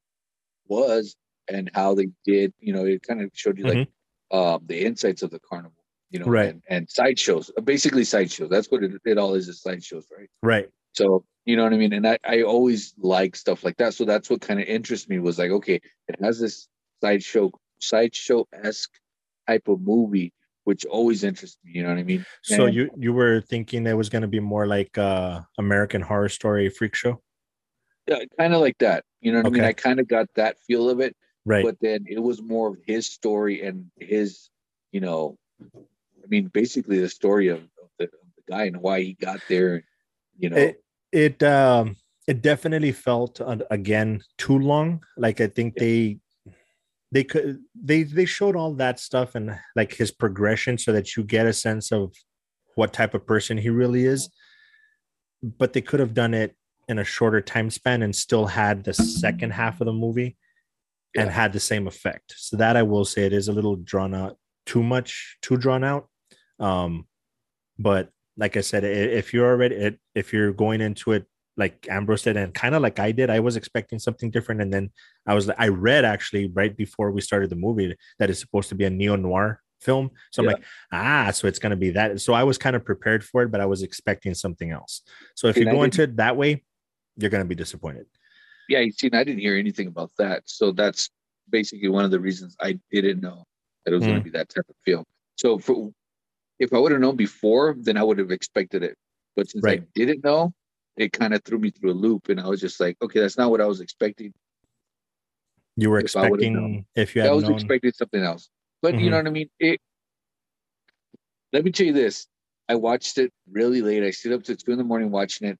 was and how they did. You know, it kind of showed you like um the insights of the carnival. You know, Right. and, and sideshows, basically sideshows. That's what it, it all is, is sideshows, right? right So you know what I mean. And I I always like stuff like that. So that's what kind of interests me was like, okay, it has this sideshow sideshow esque type of movie, which always interests me. You know what I mean? so And- you you were thinking it was gonna be more like uh american horror story freak show Yeah, kind of like that. You know what I mean? I kind of got that feel of it, right. But then it was more of his story and his, you know, I mean, basically the story of, of, the, of the guy and why he got there. You know, it it um it definitely felt uh, again too long. Like i think they they could they they showed all that stuff and like his progression so that you get a sense of what type of person he really is. But they could have done it in a shorter time span and still had the second half of the movie and had the same effect. So that i will say it is a little drawn out too much too drawn out. Um but like i said if you're already if you're going into it like ambrose did and kind of like i did i was expecting something different. And then i was like, i read actually right before we started the movie that it's supposed to be a neo-noir film. So i'm Yeah. like ah so it's going to be that. So i was kind of prepared for it but i was expecting something else. So if And you I go into it that way you're going to be disappointed yeah, you see, and I didn't hear anything about that. So that's basically one of the reasons I didn't know that it was going to be that type of film. So for, if I would have known before, then I would have expected it. But since Right. I didn't know, it kind of threw me through a loop, and I was just like, okay, that's not what I was expecting. you were If expecting if you I was known expecting something else. But you Mhm. know what I mean? It. Let me tell you this: I watched it really late. I stayed up to two in the morning watching it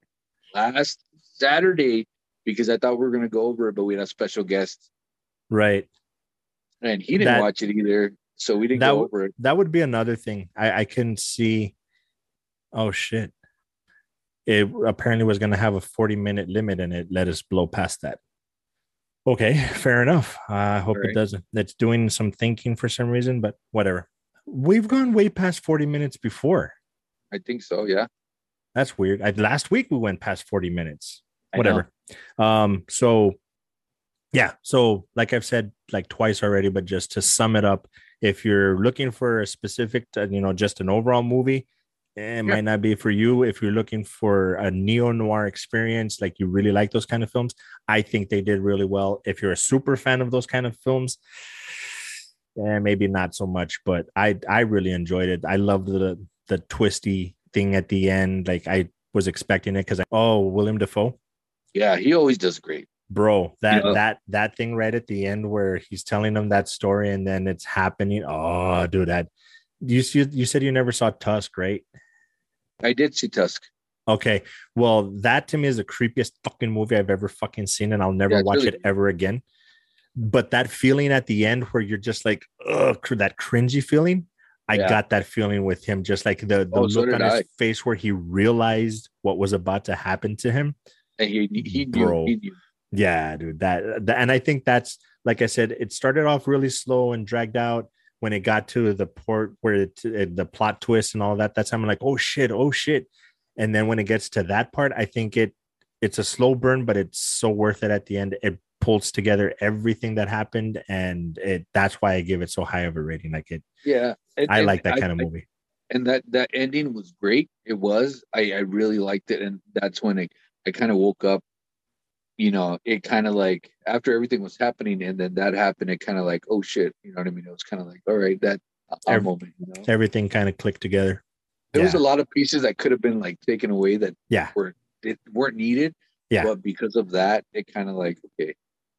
last Saturday because I thought we were going to go over it, but we had a special guest, right. And he didn't That- watch it either, so we didn't that go over it. that would be another thing. I I couldn't see oh shit. It apparently was going to have a 40 minute limit and it let us blow past that. Okay fair enough. I hope it doesn't it's doing some thinking for some reason but whatever. We've gone way past 40 minutes before. I think so. Yeah. that's weird. I, last week we went past 40 minutes. Whatever. Um so yeah so like i've said like twice already but just to sum it up if you're looking for a specific uh, you know just an overall movie it might not be for you. If you're looking for a neo-noir experience like you really like those kind of films i think they did really well. If you're a super fan of those kind of films eh, maybe not so much but i i really enjoyed it. I loved the the twisty thing at the end. Like i was expecting it because oh william Dafoe Yeah, he always does great. bro that Yeah. that that thing right at the end where he's telling them that story and then it's happening oh dude that you see you said you never saw tusk right I did see Tusk. okay well that to me is the creepiest fucking movie i've ever fucking seen and i'll never Yeah, watch really it ever again but that feeling at the end where you're just like ugh, that cringy feeling i Yeah. got that feeling with him just like the, the Oh, look did on his I. face where he realized what was about to happen to him he he knew, Bro. he knew. Yeah, dude. That, that and I think that's like I said, it started off really slow and dragged out when it got to the port where it, the plot twist and all that. That's time I'm like, oh shit, oh shit. And then when it gets to that part, I think it it's a slow burn, but it's so worth it at the end. It pulls together everything that happened, and it that's why I give it so high of a rating. Like it, Yeah. And- I and like that kind of movie. and that that ending was great. It was. I I really liked it, and that's when it I kind of woke up. You know, it kind of like after everything was happening, and then that happened. It kind of like, oh shit, you know what I mean? It was kind of like, all right, that Every- moment, you know. Everything kind of clicked together. There was a lot of pieces that could have been like taken away that Yeah. were it weren't needed. Yeah. But because of that, it kind of like okay,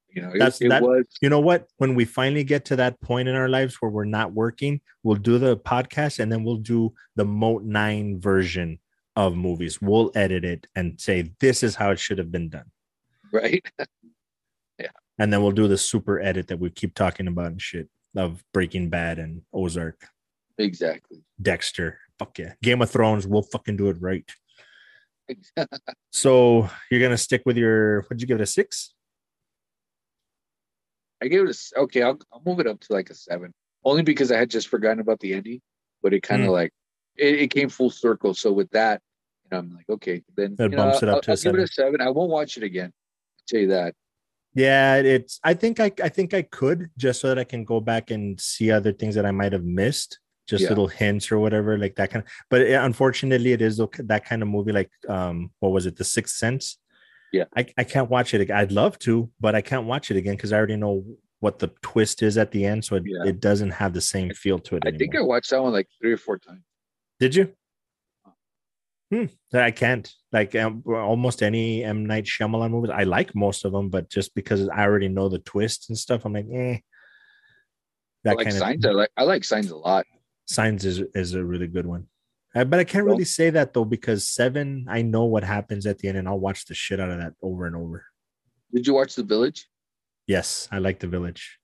you know, it, That's- it that- was You know what? When we finally get to that point in our lives where we're not working, we'll do the podcast and then we'll do the Moat 9 version of movies. We'll edit it and say, this is how it should have been done. right. Yeah. And then we'll do the super edit that we keep talking about and shit of Breaking Bad and Ozark, exactly. Dexter. Fuck yeah. Game of Thrones, we'll fucking do it right. So you're going to stick with your, what'd you give it a six? I gave it a okay. I'll, I'll move it up to like a seven, only because I had just forgotten about the ending, but it kind of Mm. like it, it came full circle. So with that, know, I'm like, okay, then That you know, bumps it up I'll, to a I'll give it a seven. I won't watch it again. I'll tell you that. Yeah, it's. I think I. I think I could just so that I can go back and see other things that I might have missed, just Yeah. little hints or whatever, like that kind. Of, but it, unfortunately, it is okay- that kind of movie. Like, um, what was it, The Sixth Sense? Yeah. I, I can't watch it. I'd love to, but I can't watch it again because I already know what the twist is at the end, so it, Yeah. it doesn't have the same feel to it. I think I watched that one like three or four times. Did you? Hmm. I can't like um, almost any M Night Shyamalan movies. I like most of them, but just because I already know the twist and stuff, I'm like, eh. I That like kind signs. of I like I like signs a lot. signs is is a really good one. Uh, but I can't really say that though because seven, I know what happens at the end, and I'll watch the shit out of that over and over. Did you watch The Village? Yes, I like the village.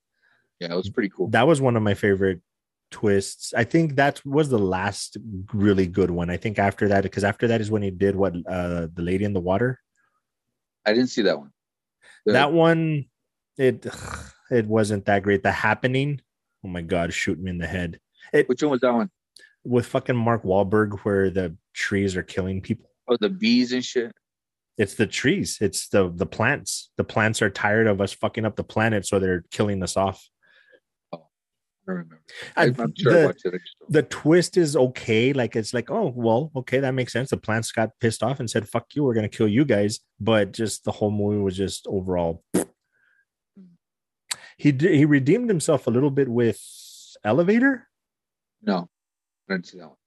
Yeah, it was pretty cool. That was one of my favorite twists. I think that was the last really good one. I think after that, because after that is when he did what uh the lady in the water. I didn't see that one. The- that one it it wasn't that great the happening oh my god shoot me in the head it which one was that one? with fucking mark Wahlberg where the trees are killing people Oh, the bees and shit. it's the trees it's the the plants the plants are tired of us fucking up the planet so they're killing us off remember. I, And I'm sure the, it. The twist is okay like it's like oh well okay that makes sense the plants got pissed off and said fuck you we're gonna kill you guys but just the whole movie was just overall he did, he redeemed himself a little bit with elevator No, I didn't see that one.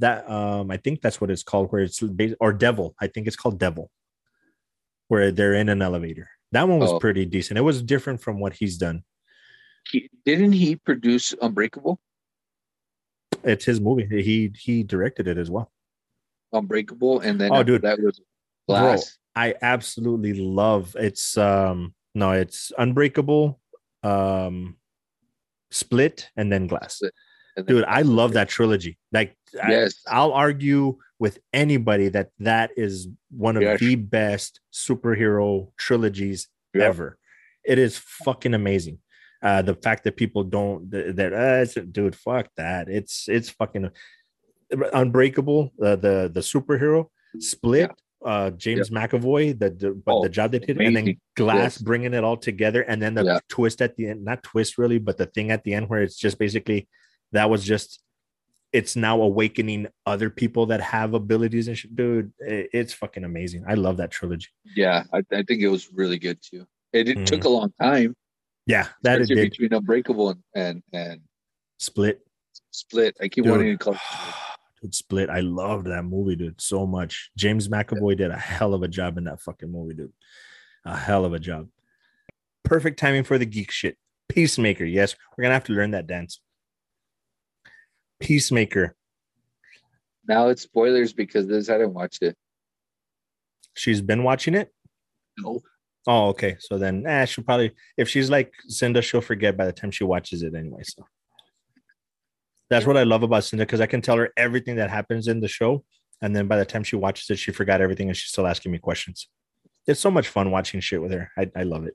that um i think that's what it's called where it's based or devil i think it's called devil where they're in an elevator that one was Oh. pretty decent it was different from what he's done He, didn't he produce Unbreakable? it's his movie he he directed it as well Unbreakable, and then Oh, dude. that was Bro, Glass. i absolutely love it's um no it's unbreakable um split and then glass and then dude i love that trilogy like Yes. I, i'll argue with anybody that that is one of Yes. the best superhero trilogies Yeah. ever it is fucking amazing uh the fact that people don't that, uh, dude fuck that it's it's fucking unbreakable uh, the the superhero split uh james mcavoy the, the but Oh, the job they did and then glass Yes. bringing it all together and then the Yeah. twist at the end not twist really but the thing at the end where it's just basically that was just it's now awakening other people that have abilities and shit dude it's fucking amazing i love that trilogy Yeah, I, I think it was really good too. It, it Mm. took a long time. Yeah that is it between Unbreakable and, and and split. Split. I keep Dude. wanting to call. it dude split i loved that movie dude so much. James mcavoy did a hell of a job in that fucking movie dude. A hell of a job. Perfect timing for the geek shit. Peacemaker yes. We're gonna have to learn that dance. Peacemaker. Now it's spoilers because this I didn't watch it. she's been watching it? No. Oh, okay. So then, eh, she'll probably, if she's like Cinda, she'll forget by the time she watches it anyway. So that's what I love about Cinda because I can tell her everything that happens in the show. And then by the time she watches it, she forgot everything and she's still asking me questions. It's so much fun watching shit with her. I, I love it.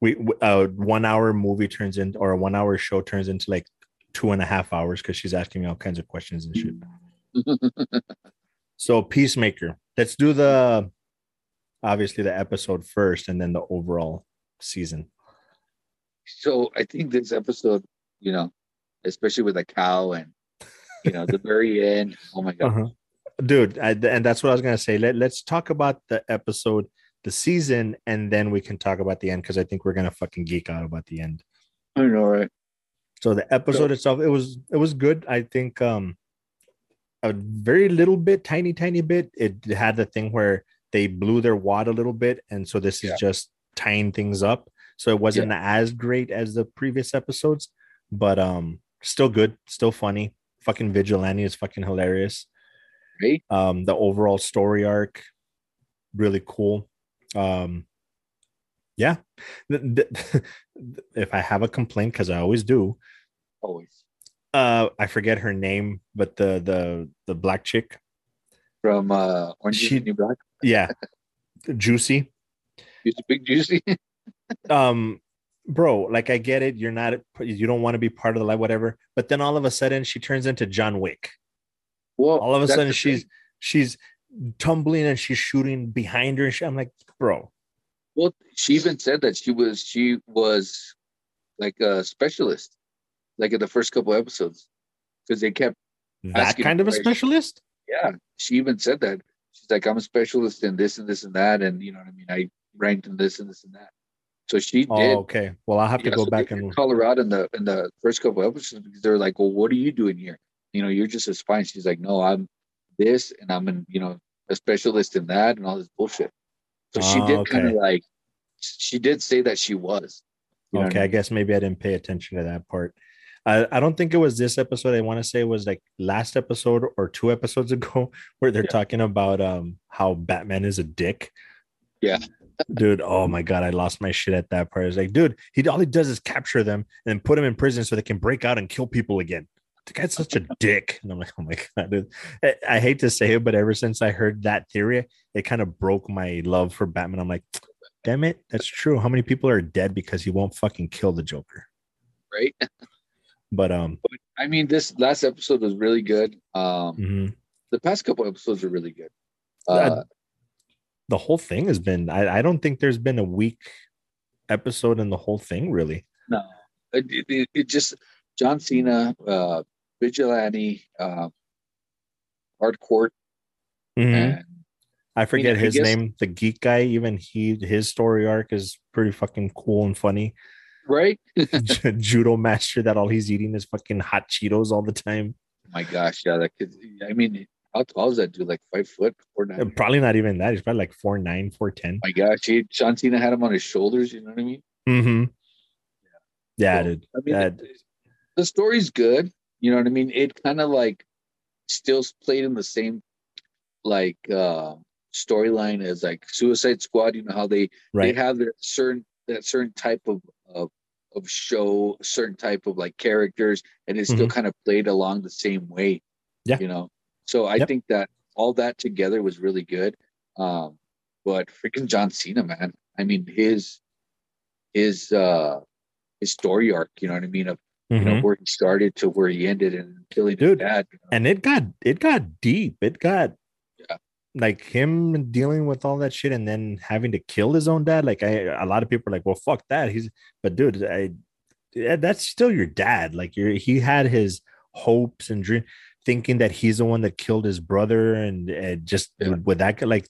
We, a one hour movie turns in, or a one hour show turns into like two and a half hours because she's asking me all kinds of questions and shit. So Peacemaker. Let's do the obviously the episode first and then the overall season. so I think this episode, you know, especially with the cow and you know the very end. Oh my god. Uh-huh. Dude, I, and that's what I was gonna say. Let, let's talk about the episode, the season, and then we can talk about the end because I think we're gonna fucking geek out about the end. I know, right? So the episode itself, it was it was good. I think um a very little bit, tiny, tiny bit. It had the thing where they blew their wad a little bit, and so this is Yeah. just tying things up. So it wasn't as great as the previous episodes, but um, still good, still funny. Fucking vigilante is fucking hilarious. Right? Um, the overall story arc, really cool. Um, yeah. If I have a complaint, because I always do, Always. uh, I forget her name, but the the the black chick, From uh Orange She- New Black. yeah, juicy. A big juicy. um bro like i get it you're not you don't want to be part of the life whatever but then all of a sudden she turns into john wick well, all of a sudden she's thing. she's tumbling and she's shooting behind her and i'm like bro well, she even said that she was she was like a specialist, like in the first couple episodes, because they kept that kind of a specialist yeah. She even said that she's like I'm a specialist in this and this and that, and you know what I mean. I ranked in this and this and that. So she oh, did. oh okay well i'll have to Yeah, go so back and Colorado in the in the first couple episodes because they're like, "Well, what are you doing here? You know, you're just a spy." And she's like, "No, I'm this, and I'm in, you know, a specialist in that, and all this bullshit." So she Oh, did kind of like, she did say that she was. you know what okay I i guess maybe i didn't pay attention to that part I, I don't think it was this episode i want to say it was like last episode or two episodes ago where they're Yeah. talking about um how batman is a dick Yeah. dude oh my god i lost my shit at that part it's like dude he all he does is capture them and then put them in prison so they can break out and kill people again the guy's such a dick and i'm like oh my god dude. I, I hate to say it but ever since i heard that theory it kind of broke my love for batman i'm like damn it that's true how many people are dead because he won't fucking kill the joker right. but um I mean, this last episode was really good. Um, mhm. the past couple episodes are really good. Uh, the whole thing has been I, I don't think there's been a weak episode in the whole thing really no, it, it- it, just John Cena, uh, Vigilante, uh, Harcourt, and i forget I his guess- name the geek guy even he his story arc is pretty fucking cool and funny right. judo master that all he's eating is fucking hot cheetos all the time my gosh, yeah, that kid. I mean, how tall is that dude? Like five foot, four nine. Probably not even that he's probably like four nine four ten my gosh, he, John Cena had him on his shoulders. You know what I mean? mm-hmm. yeah So, dude I mean, That- the story's good. You know what I mean? It kind of like still played in the same like uh storyline as like Suicide Squad. You know how they right they have their certain that certain type of of of show, certain type of like characters, and it's still kind of played along the same way. Mm-hmm. Yeah. you know. So I Yep. think that all that together was really good. Um, but freaking John Cena, man. I mean, his his uh his story arc. You know what I mean? Of you know Mhm. where he started to where he ended and killing Dude, you know? and it got it got deep it got. Like him dealing with all that shit and then having to kill his own dad like i a lot of people are like well fuck that he's but dude i yeah, that's still your dad like you're he had his hopes and dream thinking that he's the one that killed his brother and, and just Yeah. with, that like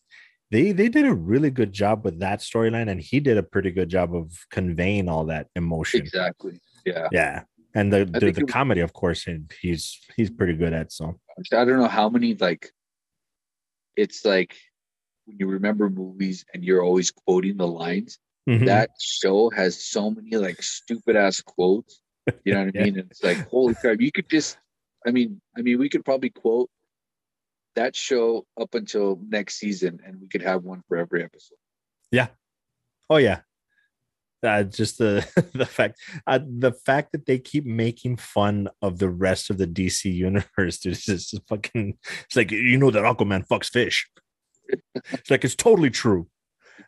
they they did a really good job with that storyline and he did a pretty good job of conveying all that emotion exactly. Yeah. yeah and the the, the was- comedy of course and he's he's pretty good at so I don't know how many like it's like when you remember movies and you're always quoting the lines. Mhm. That show has so many like stupid ass quotes. You know what I Yeah. mean? It's like holy crap! You could just, I mean, I mean, we could probably quote that show up until next season, and we could have one for every episode. Yeah. Oh yeah. Uh, just the the fact uh, the fact that they keep making fun of the rest of the DC universe, dude, is just fucking. It's like you know that Aquaman fucks fish. It's like it's totally true.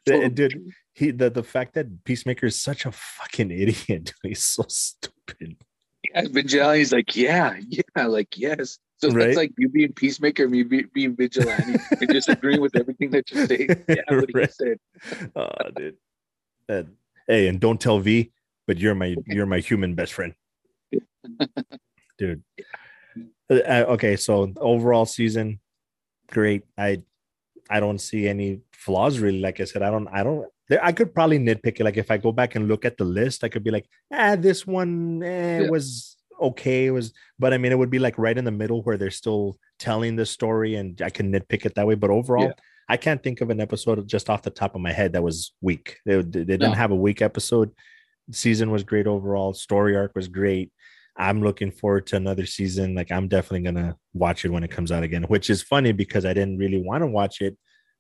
Totally dude, true. He the the fact that Peacemaker is such a fucking idiot. Dude, he's so stupid. Yeah, Vigilante's like, yeah, yeah, like yes. So Right? it's like you being peacemaker, me be, being vigilante, and just agreeing with everything that you say. Yeah, what he said. Oh, dude. And- hey, and don't tell V, but you're my you're my human best friend, dude. Uh, uh, okay, so overall season, great. I I don't see any flaws really. Like I said, I don't I don't. There, I could probably nitpick it. Like if I go back and look at the list, I could be like, ah, this one eh, Yeah. was okay. It was, but I mean, it would be like right in the middle where they're still telling the story, and I can nitpick it that way. But overall, Yeah. I can't think of an episode just off the top of my head that was weak. They, they didn't No. have a weak episode. Season was great overall. Story arc was great. I'm looking forward to another season. Like I'm definitely gonna watch it when it comes out again, which is funny because I didn't really want to watch it,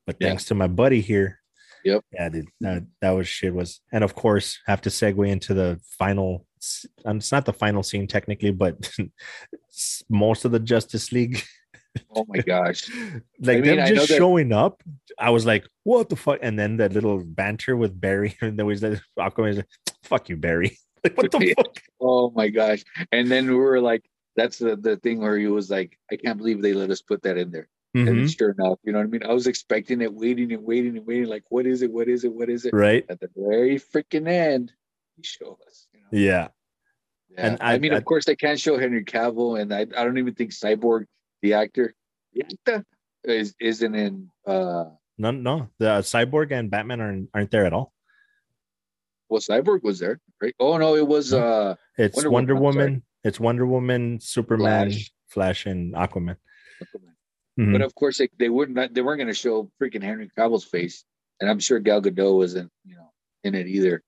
but Yeah. thanks to my buddy here. Yep. Yeah, dude. That, that was shit was and of course have to segue into the final it's not the final scene technically, but most of the Justice League. Oh my gosh. like I mean, them just that- showing up. I was like, what the fuck? And then that little banter with Barry, and there was that Aquaman like, fuck you, Barry. Like, what the fuck? Oh my gosh. And then we were like, that's the, the thing where he was like, I can't believe they let us put that in there. And Mhm. then sure enough, you know what I mean? I was expecting it, waiting and waiting and waiting, like, what is it? What is it? What is it? Right. At the very freaking end, he showed us. You know? Yeah. Yeah. And I, I- mean, I- of course, they can't show Henry Cavill, and I, I don't even think Cyborg, the actor, the actor, is isn't in. uh No, no. The cyborg and Batman aren't aren't there at all. Well, Cyborg was there, right? Oh no, it was No. uh It's Wonder Wonder, Woman, Woman. It's Wonder Woman, Superman, Flash. Flash, and Aquaman. Aquaman. Mhm. But of course, they, they wouldn't. They weren't going to show freaking Henry Cavill's face, and I'm sure Gal Gadot wasn't, you know, in it either.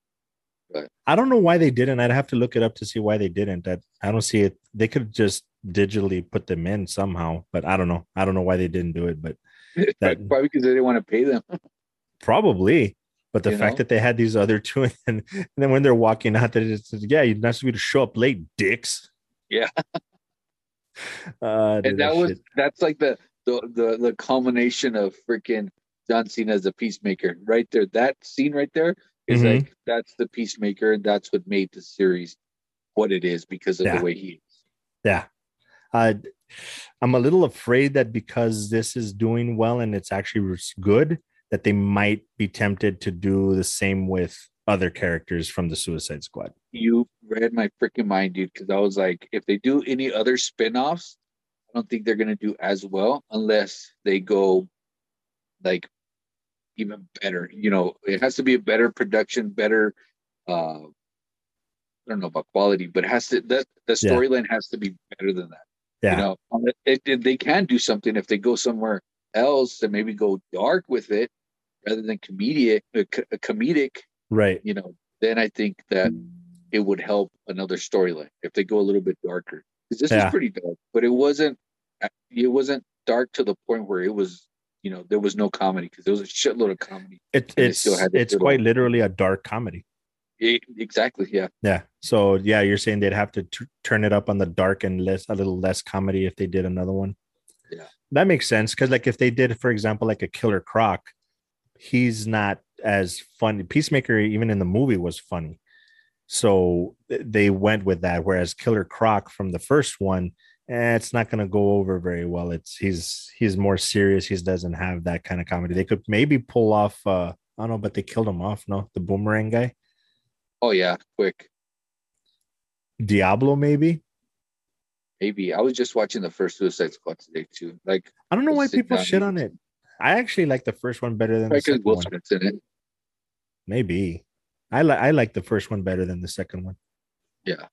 I don't know why they didn't. I'd have to look it up to see why they didn't. That I don't see it. They could just digitally put them in somehow, but I don't know. I don't know why they didn't do it, but That- Probably because they didn't want to pay them. probably. But the You fact know? that they had these other two, and then, and then when they're walking out, that yeah, you're not supposed to show up late, dicks. Yeah. Uh, and that that was shit- that's like the the the, the culmination of freaking John Cena as a peacemaker right there. That scene right there is Mhm. like that's the peacemaker. and That's what made the series what it is because of Yeah. the way he is. yeah. Uh, I'm a little afraid that because this is doing well and it's actually good, that they might be tempted to do the same with other characters from the Suicide Squad. You read my freaking mind, dude, because I was like, if they do any other spin-offs, I don't think they're gonna do as well unless they go like even better. You know, it has to be a better production, better uh I don't know about quality, but it has to the the Yeah. storyline has to be better than that. Yeah. You know, it, it, they can do something if they go somewhere else and maybe go dark with it rather than comedic, uh, co- comedic Right. you know, then I think that it would help another storyline if they go a little bit darker. Because this Yeah. was pretty dark, but it wasn't. It wasn't dark to the point where it was, you know, there was no comedy because there was a shitload of comedy. It, it's still had it's quite literally a dark comedy. It- exactly, yeah, Yeah. So yeah, you're saying they'd have to t- turn it up on the dark and less a little less comedy if they did another one. Yeah. That makes sense because like if they did, for example, like a Killer Croc, he's not as funny. Peacemaker, even in the movie, was funny. So they went with that. Whereas Killer Croc from the first one, eh, it's not going to go over very well. It's he's he's more serious. He doesn't have that kind of comedy. They could maybe pull off. uh I don't know, but they killed him off. No, the boomerang guy, oh yeah, quick. Diablo, maybe. Maybe I was just watching the first Suicide Squad today too. Like I don't know why people shit on it. I actually like the first one better than the second Will one. In it. Maybe I like I like the first one better than the second one. Yeah,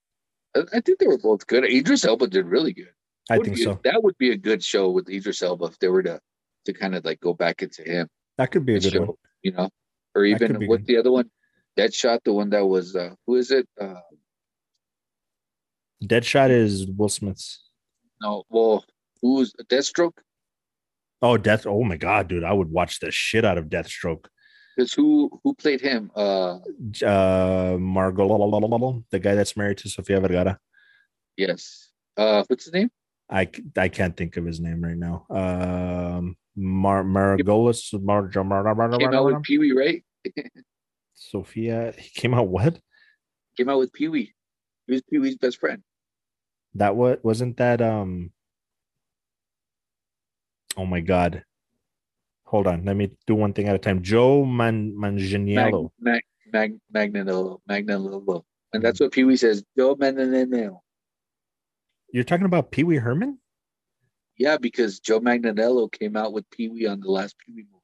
I, think they were both good. Idris Elba did really good. I think so. That would be a good show with Idris Elba if they were to to kind of like go back into him. That could be a good one. show, you know, or even what the other one, Deadshot, the one that was uh who is it? Uh Deadshot is Will Smith's. no, well, who's Deathstroke? Oh, Death. Oh my god, dude, I would watch the shit out of Deathstroke. Because who who played him? Uh Uh, Margot, the guy that's married to Sofia Vergara. yes. Uh what's his name? I, I can't think of his name right now. Um, Mar Margolis Mar Came out with Pee Wee, right? Sophia. He came out what? Came out with Pee Wee. He was Pee Wee's best friend. That what wasn't that um Oh my god. Hold on, let me do one thing at a time. Joe Man Mag, Manganiello. Mag, Mag, Magnanello, Magnanello. And that's mm-hmm. what Pee Wee says. Joe Magnanello. You're talking about Pee Wee Herman? Yeah, because Joe Magnanello came out with Pee Wee on the last Pee Wee movie.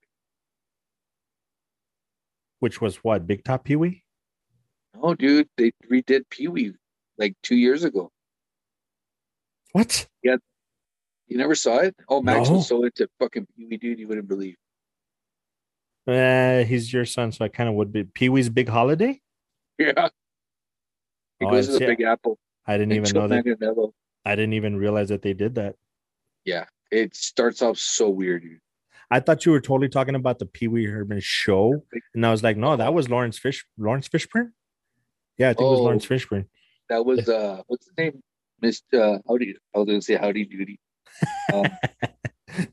Which was what? Big Top Pee Wee? No, dude, they redid Pee Wee like two years ago. What? You never saw it? Oh, Max No. was so into fucking Pee Wee, dude, you wouldn't believe. Uh, he's your son, so I kind of would be Pee Wee's Big Holiday. Yeah. He Oh, goes to the Big Apple. I didn't even know that. Manganiello. I didn't even realize that they did that. Yeah. It starts off so weird, dude. I thought you were totally talking about the Pee Wee Herman show, and I was like, no, that was Lawrence Fish, Laurence Fishburne. Yeah, I think it was Oh. Laurence Fishburne. That was uh what's the name? Mr. Uh, Howdy. I was gonna say Howdy Doody. Um,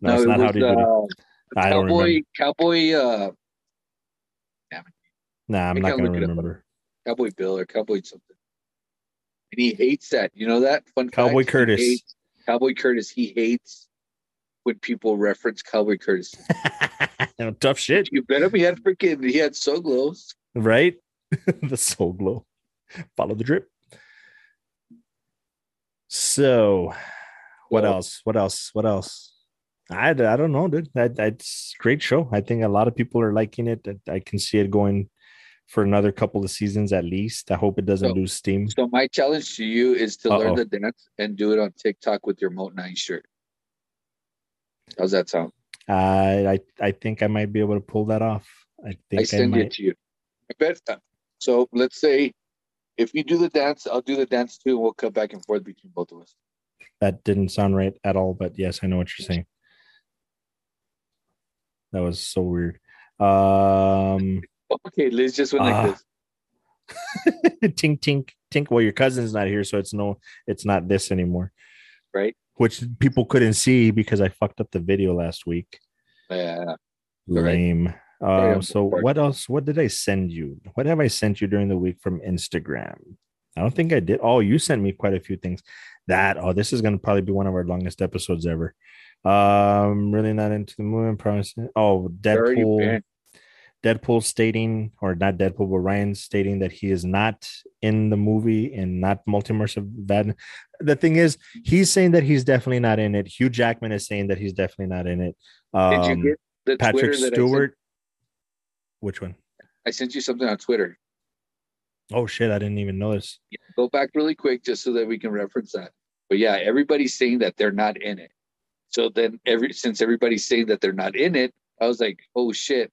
No, it's it not was, Howdy Doody. uh, I don't Cowboy remember. Cowboy uh Nah, I'm not gonna look it up. remember. Cowboy Bill or Cowboy something. And he hates that. You know that? Fun Cowboy fact, Curtis. hates- Cowboy Curtis, he hates when people reference Cowboy Curtis. Tough shit, You bet him he had freaking he had so glows. right? the Soul Glo. Follow the drip. So, what Well, else? What else? What else? I, I don't know, dude. That that's great show. I think a lot of people are liking it. I- I can see it going for another couple of seasons at least. I hope it doesn't So- lose steam. So my challenge to you is to Uh-oh. learn the dance and do it on TikTok with your Moat 9 shirt. How's that sound? I I I think I might be able to pull that off. I think I I, send might. it to you. I bet. uh, So let's say if you do the dance, I'll do the dance too, and we'll cut back and forth between both of us. That didn't sound right at all, but yes, I know what you're saying. That was so weird. Um, Okay, Liz just went Ah. like this. tink tink tink. Well, your cousin's not here, so it's no, it's not this anymore. Right. Which people couldn't see because I fucked up the video last week. Yeah. Lame. Very Uh, so what else? What did I send you? What have I sent you during the week from Instagram? I don't think I did. Oh, you sent me quite a few things. That oh, this is gonna probably be one of our longest episodes ever. Um, really not into the movie. Promising. Oh, Where are you Deadpool. Deadpool stating, or not Deadpool, but Ryan stating that he is not in the movie and not multiverse of bad. The thing is, he's saying that he's definitely not in it. Hugh Jackman is saying that he's definitely not in it. Did you Um, get the Patrick Twitter that Stewart. Which one? I sent you something on Twitter. Oh shit! I didn't even notice. Go back really quick just so that we can reference that. But yeah, everybody's saying that they're not in it. So then every since everybody's saying that they're not in it, I was like, oh shit.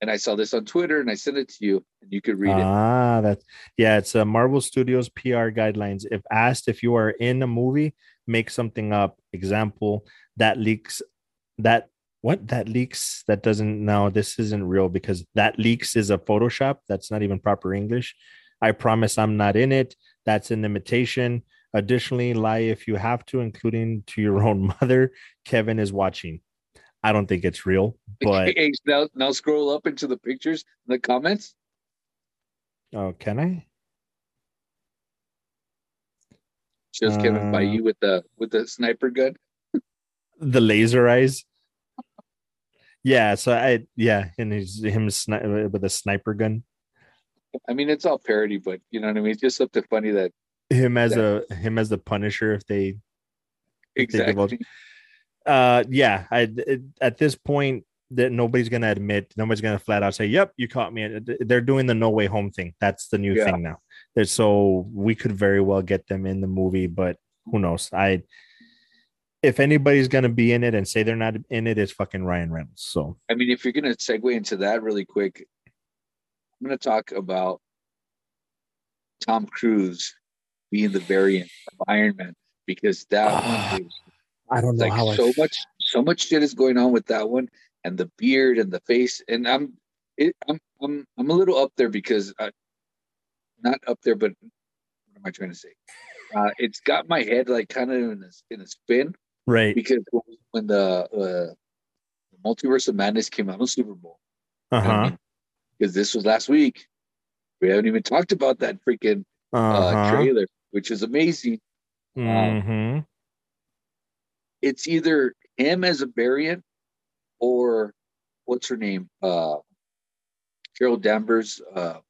And I saw this on Twitter and I sent it to you and you could read it. Ah, that yeah, it's uh, Marvel Studios PR guidelines. If asked if you are in a movie, make something up. Example that leaks that what that leaks that doesn't no this isn't real because that leaks is a Photoshop. That's not even proper English. I promise I'm not in it. That's an imitation. Additionally, lie if you have to, including to your own mother. Kevin is watching. I don't think it's real, but now, now scroll up into the pictures, the comments. oh, can I? Shows Kevin by Uh, you with the with the sniper gun. the laser eyes. Yeah, so I yeah, and he's him sni- with a sniper gun. I mean, it's all parody, but you know what I mean. It's just something funny that Him as a him as the Punisher if they If they exactly. uh yeah, I it, at this point that nobody's gonna admit, nobody's gonna flat out say, "Yep, you caught me." They're doing the no way home thing. That's the new Yeah. thing now. There's so we could very well get them in the movie, but who knows? I if anybody's gonna be in it and say they're not in it, it's fucking Ryan Reynolds. So I mean, if you're gonna segue into that really quick, I'm gonna talk about Tom Cruise being the variant of Iron Man because that Ah, one I don't like so much so much shit is going on with that one and the beard and the face and I'm it I'm I'm I'm a little up there because I, not up there but what am I trying to say? Uh, it's got my head like kind of in a, in a spin right. because when the uh, Multiverse of Madness came out on Super Bowl, Uh huh. because this was last week. We haven't even talked about that freaking uh, Uh-huh. trailer, which is amazing. Mhm. It's either him as a variant or what's her name? Uh, Carol Danvers, uh,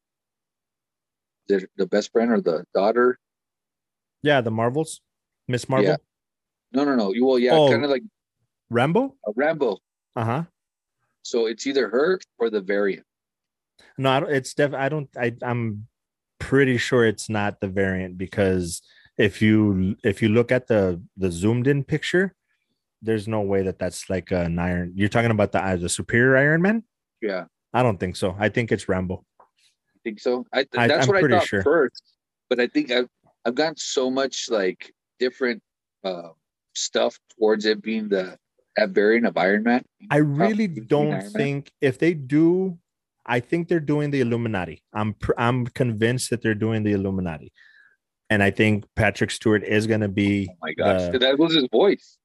the, the best friend or the daughter. Yeah, the Marvels, Miss Marvel, Yeah. No, no, no. You well, yeah, Oh. kind of like Rambo. a Rambo. Uh huh. So it's either her or the variant. No, I don't, it's def. I don't. I I'm pretty sure it's not the variant because if you if you look at the the zoomed in picture, there's no way that that's like an Iron. You're talking about the uh, the superior Iron Man. Yeah, I don't think so. I think it's Rambo. I think so. I, I- that's I'm what I thought sure. first, but I think I've I've gotten so much like different uh, stuff towards it being the that variant of Iron Man. I really don't think if they do, I think they're doing the Illuminati. I'm pr- I'm convinced that they're doing the Illuminati, and I think Patrick Stewart is going to be. Oh my gosh, the- that was his voice.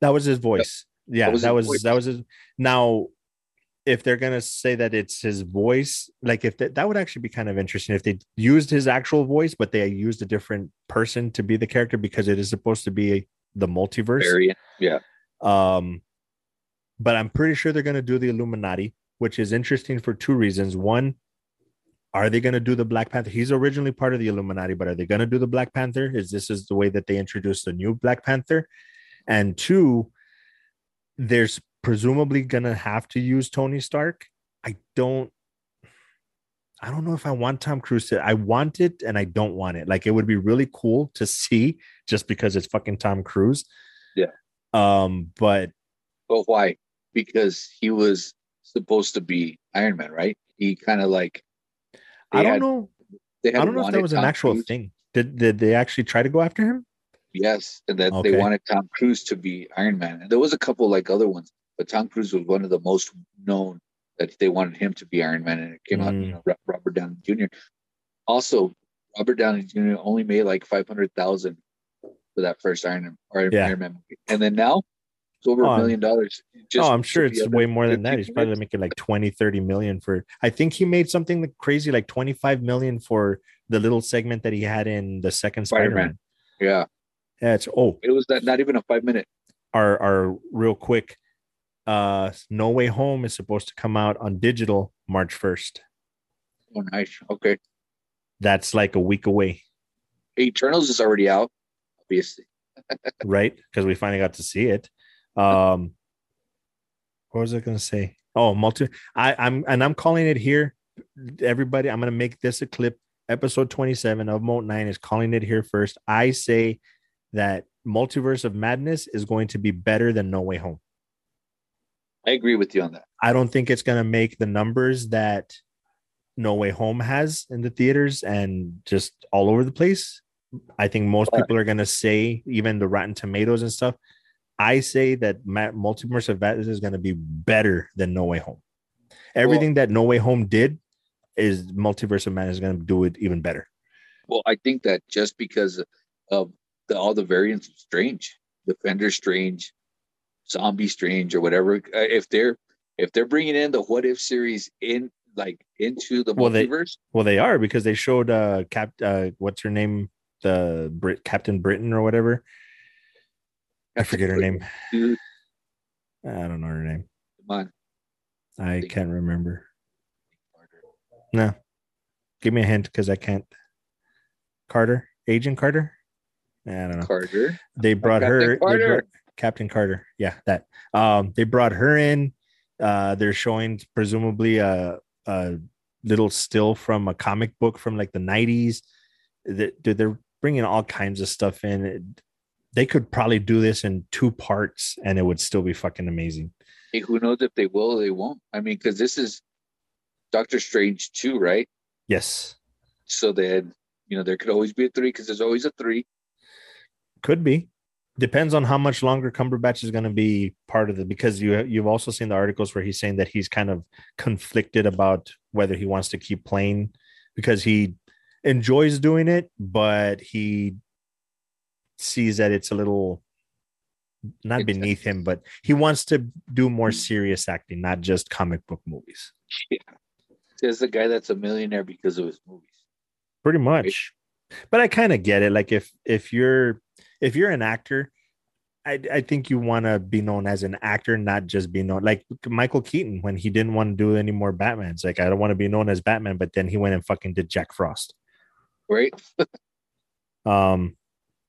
that was his voice. Yeah, was that was voice. that was his. Now, if they're gonna say that it's his voice, like if that, that would actually be kind of interesting if they used his actual voice, but they used a different person to be the character because it is supposed to be the multiverse. Variant. Yeah. Um, but I'm pretty sure they're going to do the Illuminati, which is interesting for two reasons. One, are they going to do the Black Panther? He's originally part of the Illuminati, but are they going to do the Black Panther? Is this is the way that they introduce the new Black Panther? And two, there's presumably going to have to use Tony Stark. I don't. I don't know if I want Tom Cruise to. I want it and I don't want it. Like it would be really cool to see just because it's fucking Tom Cruise. Yeah. Um, but But why? Because he was supposed to be Iron Man, right? He kind of like I don't had- know. They I don't know if that was an actual Cruise. thing. Did did they actually try to go after him? Yes, and that Okay. they wanted Tom Cruise to be Iron Man. And there was a couple like other ones, but Tom Cruise was one of the most known that they wanted him to be Iron Man, and it came out, you Mm. know, Robert Downey Jr. Also, Robert Downey Jr. only made like five hundred thousand for that first Iron or Yeah. Iron Man movie, and then now it's over Oh, a I'm- million dollars. oh, I'm sure it's way more than that. 15 He's probably making like 20, 30 million for I think he made something like crazy like 25 million for the little segment that he had in the second. Spider-Man. Yeah, Yeah, it's oh it was that not even a five minute. our our real quick uh No Way Home is supposed to come out on digital March 1st. Oh, nice. Okay, That's like a week away, Eternals is already out. Obviously, right? Because we finally got to see it. Um what was I gonna say? Oh, multi I, I'm and I'm calling it here. Everybody, I'm gonna make this a clip. Episode 27 of Moat 9 is calling it here first. I say that Multiverse of Madness is going to be better than No Way Home. I agree with you on that. I don't think it's going to make the numbers that No Way Home has in the theaters and just all over the place. I think most Right. people are going to say, even the Rotten Tomatoes and stuff. I say that Multiverse of Madness is going to be better than No Way Home. Everything that No Way Home did is Multiverse of Madness is going to do it even better. Well, I think that just because of the, all the variants of Strange, Defender Strange, Zombie Strange, or whatever, uh, if they're if they're bringing in the What If series in like into the Well, they- multiverse, Well, they are because they showed uh Cap uh what's her name the Brit Captain Britain or whatever. I forget her name. Dude, I don't know her name. come on, I can't remember. No. Give me a hint because I can't. Carter, Agent Carter. I don't know. Carter. They brought Captain her. they brought- Captain Carter. Yeah, that. Um, they brought her in. Uh, they're showing presumably a, a little still from a comic book from like the nineties. That they're bringing all kinds of stuff in. They could probably do this in two parts, and it would still be fucking amazing. Hey, who knows if they will or they won't? I mean, because this is Doctor Strange two, right? Yes, So then you know there could always be a three because there's always a three. Could be. Depends on how much longer Cumberbatch is going to be part of the because you you've also seen the articles where he's saying that he's kind of conflicted about whether he wants to keep playing because he enjoys doing it, but he sees that it's a little not beneath him, but he wants to do more serious acting, not just comic book movies. yeah There's the guy that's a millionaire because of his movies. pretty much but i kind of get it like if if you're if you're an actor i i think you want to be known as an actor not just be known like michael keaton when he didn't want to do any more batmans like i don't want to be known as batman but then he went and fucking did jack frost Right? um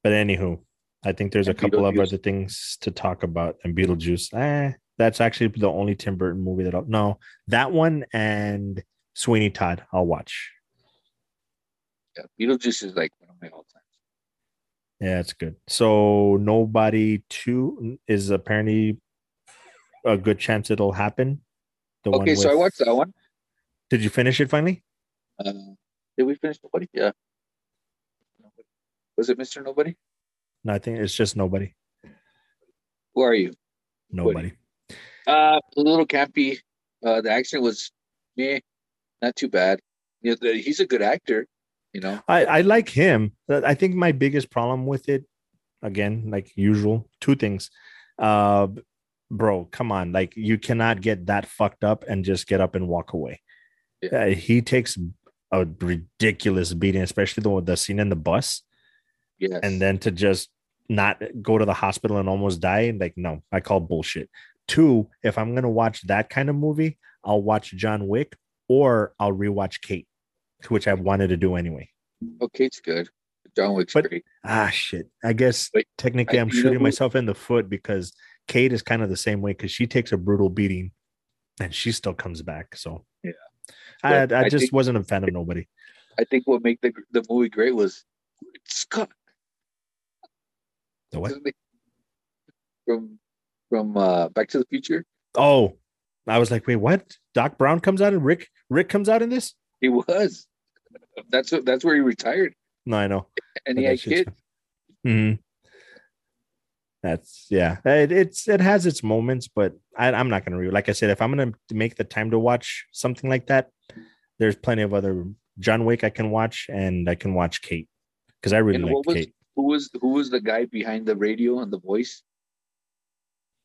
but anywho i think there's a couple of other things to talk about and beetlejuice eh, that's actually the only tim burton movie that i'll no that one and sweeney todd i'll watch Yeah. Beetlejuice is like one of my all times. Yeah, it's good. So nobody two is apparently a good chance it'll happen. The Okay, so I watched that one. Did you finish it finally? Uh, did we finish Nobody? Yeah. Was it Mr. Nobody? No, I think it's just nobody. Who are you? Nobody. Uh, a little campy. Uh, the action was, meh, not too bad. You know, the, he's a good actor. You know, I, I like him. I think my biggest problem with it, again, like usual, two things. Uh, bro, come on, like you cannot get that fucked up and just get up and walk away. Yeah. Uh, he takes a ridiculous beating, especially the the scene in the bus, yes. and then to just not go to the hospital and almost die. Like, no, I call bullshit. Two, if I'm gonna watch that kind of movie, I'll watch John Wick or I'll rewatch Kate, which I wanted to do anyway. okay, it's good. John Wick's But- great. Ah, shit. I guess Wait, technically I- I'm shooting myself in the foot because Kate is kind of the same way because she takes a brutal beating and she still comes back. So, Yeah. I, I, I just think- wasn't a fan of nobody. I think what made the the movie great was Scott The what? from from uh, Back to the Future. Oh, I was like, wait, what? Doc Brown comes out and Rick Rick comes out in this? He was. That's. That's where he retired, No, I know. and he had kids. hmm That's yeah. It, it's it has its moments, but I, I'm not gonna review. Like I said, if I'm gonna make the time to watch something like that, there's plenty of other John Wick I can watch, and I can watch Kate because I really like Kate. Who was who was the guy behind the radio and the voice?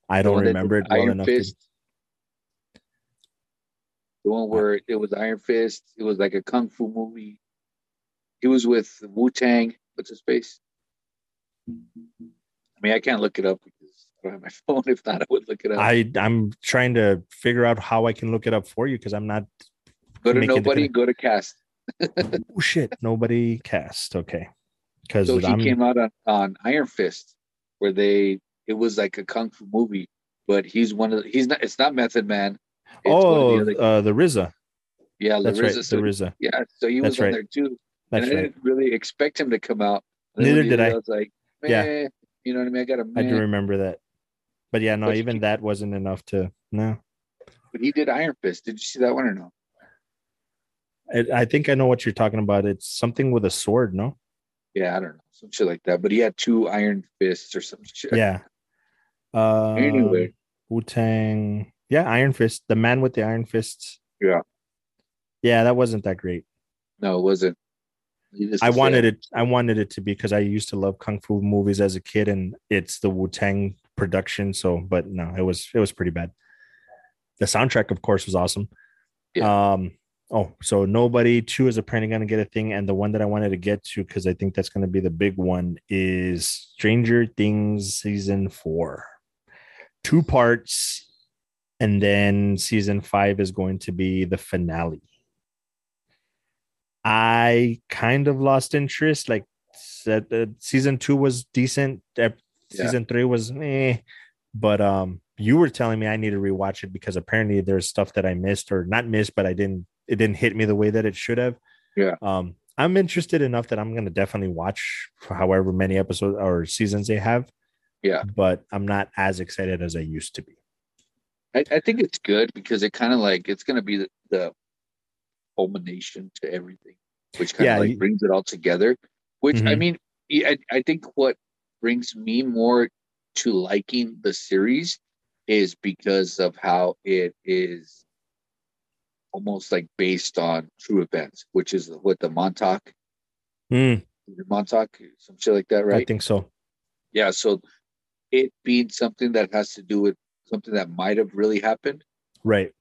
I don't remember it well enough. To. The one where it was Iron Fist. It was like a kung fu movie. He was with Wu Tang. What's his face? I mean, I can't look it up because I don't have my phone. If not, I would look it up. I I'm trying to figure out how I can look it up for you because I'm not. go to nobody. Go to cast. Oh shit! Nobody cast. Okay, because So he I'm came out on, on Iron Fist, where they it was like a kung fu movie, but he's one of the, he's not. It's not Method Man. Oh the uh, the RZA. yeah, That's right. So the RZA. Yeah, so he That's was on right. there too. That's and I right. didn't really expect him to come out. Neither did I. I was like, Yeah. yeah, you know what I mean. I got a I do remember that. But yeah, no, But even he- that wasn't enough to no. but he did Iron Fist. Did you see that one or no? I, I think I know what you're talking about. It's something with a sword, no? Yeah, I don't know, some shit like that. But he had two Iron Fists or some shit. Yeah. Uh, Anyway. Wu Tang. Yeah, Iron Fist. The man with the Iron Fists. Yeah. Yeah, that wasn't that great. No, it wasn't. I wanted it. I wanted it to be because I used to love kung fu movies as a kid, and it's the Wu Tang production. So, but no, it was it was pretty bad. The soundtrack, of course, was awesome. Um. Oh, so nobody two is apparently going to get a thing, and the one that I wanted to get to because I think that's going to be the big one is Stranger Things season four, two parts, and then season five is going to be the finale. I kind of lost interest. Like said, uh, season two was decent. Uh, Yeah. Season three was eh. But um, you were telling me I need to rewatch it because apparently there's stuff that I missed or not missed, but I didn't. It didn't hit me the way that it should have. Yeah. Um, I'm interested enough that I'm gonna definitely watch however many episodes or seasons they have. Yeah. But I'm not as excited as I used to be. I, I think it's good because it kind of like it's going to be the, the culmination to everything, which kind of Yeah, like you- brings it all together. Which I Mhm. mean, I, I think what brings me more to liking the series is because of how it is almost like based on true events, which is what the Montauk, Hmm, Montauk, some shit like that, right? I think so. Yeah. So it being something that has to do with something that might have really happened, Right.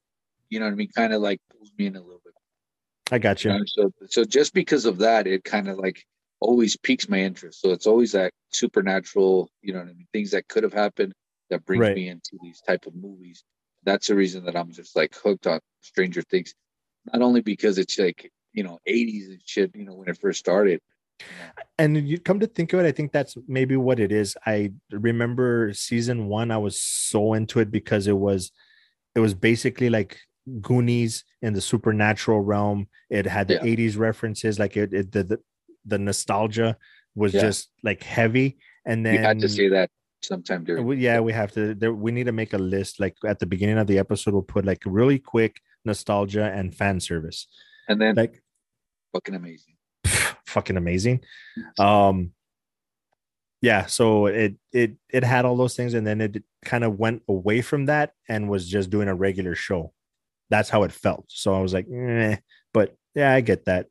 you know what I mean? Kind of like pulls me in a little bit. I got you. You know, so so just because of that, it kind of like always piques my interest. So it's always that supernatural, you know what I mean, things that could have happened that brings Right. me into these type of movies. That's the reason that I'm just like hooked on Stranger Things. Not only because it's like, you know, 80s and shit, you know, when it first started. And you come to think of it, I think that's maybe what it is. I remember season one, I was so into it because it was it was basically like Goonies in the supernatural realm. It had the Yeah. 80s references, like it, it the, the the nostalgia was Yeah. just like heavy, and then you had to see that sometime during. we, yeah, we have to. There, we need to make a list. Like at the beginning of the episode, we'll put like really quick nostalgia and fan service. and then Like fucking amazing. Fucking amazing. Um, yeah. So it it it had all those things, and then it kind of went away from that and was just doing a regular show. That's how it felt. So I was like, eh. but yeah, I get that.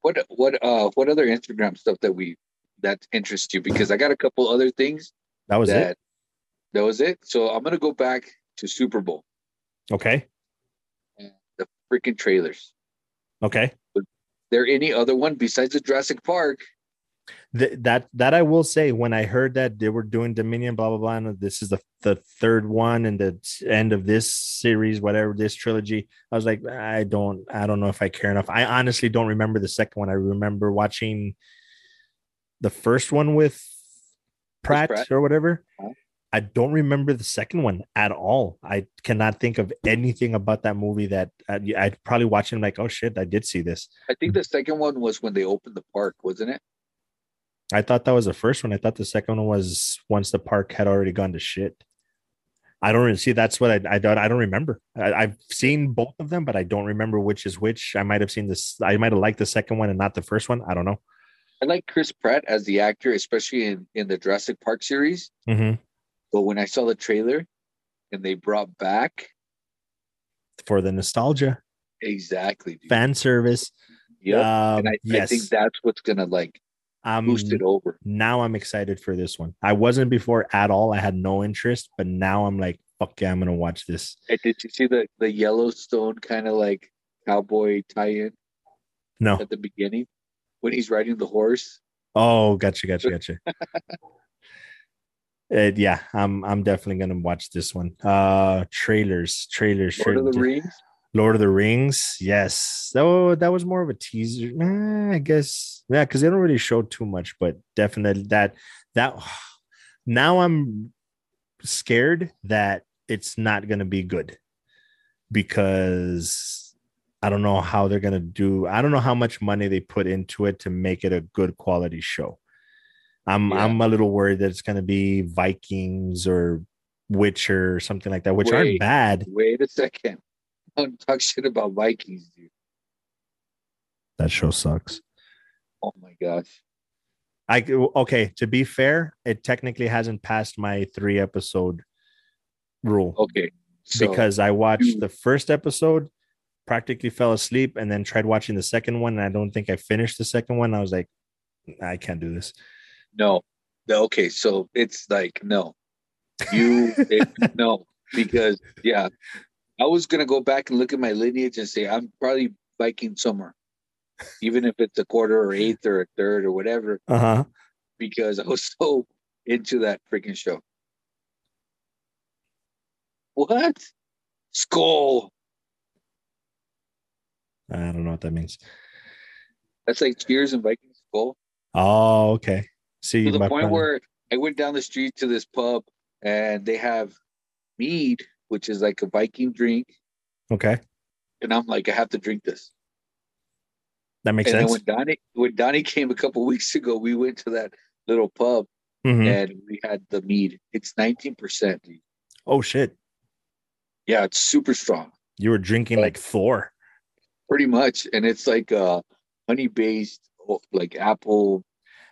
What what uh what other Instagram stuff that we that interests you? Because I got a couple other things That was that it. that was it. So I'm gonna go back to Super Bowl Okay. and the freaking trailers. Okay. There any other one besides the Jurassic Park? Th- that that I will say when I heard that they were doing Dominion, blah blah blah, and this is the the third one and the end of this series, whatever this trilogy. I was like, I don't, I don't know if I care enough. I honestly don't remember the second one. I remember watching the first one with Pratt, Pratt? or whatever. Uh-huh. I don't remember the second one at all. I cannot think of anything about that movie that uh, I, I'd probably watch it like, oh shit, I did see this. I think the second one was when they opened the park, wasn't it? I thought that was the first one. I thought the second one was once the park had already gone to shit. I don't really see. That's what I I don't I don't remember. I, I've seen both of them, but I don't remember which is which. I might have seen this. I might have liked the second one and not the first one. I don't know. I like Chris Pratt as the actor, especially in in the Jurassic Park series. hmm But when I saw the trailer and they brought back For the nostalgia, exactly dude. fan service. yeah, Um, and I, I think that's what's gonna like um, boost it over. now I'm excited for this one. I wasn't before at all. I had no interest, but now I'm like, fuck yeah, I'm gonna watch this. And did you see the the Yellowstone kind of like cowboy tie-in No, at the beginning when he's riding the horse? Oh, gotcha, gotcha, gotcha. Uh, yeah, I'm I'm definitely gonna watch this one. Uh trailers, trailers, Lord of the Rings. Lord of the Rings. Yes. That, that was more of a teaser. Eh, I guess. Yeah, because they don't really show too much, but definitely that that now I'm scared that it's not gonna be good because I don't know how they're gonna do. I don't know how much money they put into it to make it a good quality show. I'm Yeah. I'm a little worried that it's gonna be Vikings or Witcher or something like that, which aren't bad. Wait a second. Don't talk shit about Vikings, dude. That show sucks. Oh my gosh. I okay. To be fair, it technically hasn't passed my three episode rule Okay. So because I watched the first episode, practically fell asleep, and then tried watching the second one. And I don't think I finished the second one. I was like, I can't do this. No. No, Okay, so it's like no. You it, no, because yeah. I was gonna go back and look at my lineage and say I'm probably Viking somewhere. Even if it's a quarter or eighth or a third or whatever, Uh huh. because I was so into that freaking show. What? Skull. I don't know what that means. That's like Cheers and Viking Skull. Oh, okay. See, To the my point friend- where I went down the street to this pub and they have mead, which is like a Viking drink. okay, And I'm like, I have to drink this. that makes and sense. when Donnie when Donnie came a couple weeks ago, we went to that little pub Mhm. and we had the mead. It's 19%. dude. Oh shit, Yeah, it's super strong. you were drinking like Thor. Pretty much. And it's like uh honey based like apple.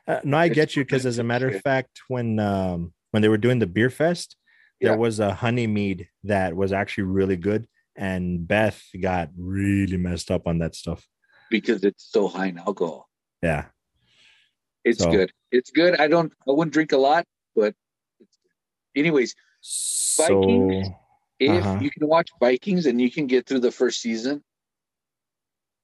Uh, no, I get you because, as a matter of fact, when um when they were doing the beer fest, there Yeah. was a honey mead that was actually really good, and Beth got really messed up on that stuff. because it's so high in alcohol. Yeah, It's So- good. It's good. I don't I wouldn't drink a lot, but anyways, so Vikings? if Uh-huh. you can watch Vikings and you can get through the first season,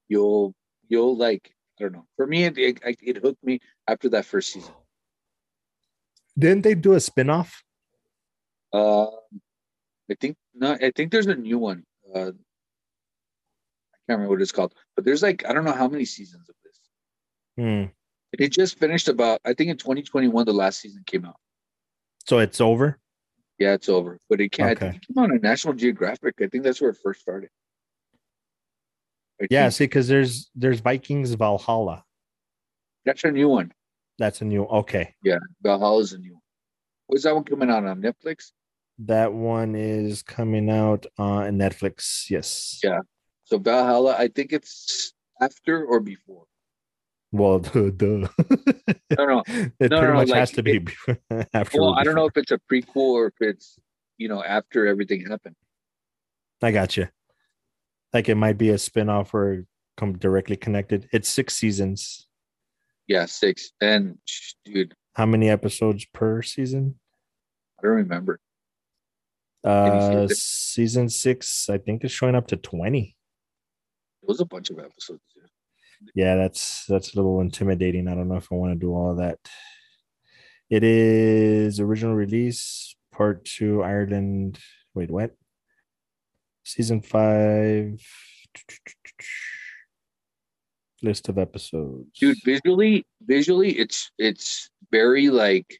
you'll you'll like I don't know. For me, it it, it hooked me after that first season. didn't they do a spinoff? Uh, I think no, I think there's a new one. Uh, I can't remember what it's called, but there's like I don't know how many seasons of this. Hmm. It just finished about I think in 2021 the last season came out. So it's over. Yeah, it's over, but it can't. Okay. it came out on National Geographic. I think that's where it first started. I Yeah, think. see, because there's there's Vikings Valhalla. That's a new one. That's a new. Okay, Yeah, Valhalla is a new one. When's that one coming out on Netflix? that one is coming out on Netflix. Yes. Yeah. So Valhalla, I think it's after or before. Well, duh, duh. No, no. it No, pretty no, much like, has to be before, after. Well, I don't know if it's a prequel or if it's you know after everything happened. I got you. Like it might be a spin-off or come directly connected. It's six seasons. Yeah, six. And dude, How many episodes per season? I don't remember. Uh, season? season six, I think, is showing up to twenty. It was a bunch of episodes. Dude. Yeah, that's that's a little intimidating. I don't know if I want to do all of that. It is original release, part two, Ireland. Wait, what? Season five. List of episodes. Dude, visually, visually, it's it's very like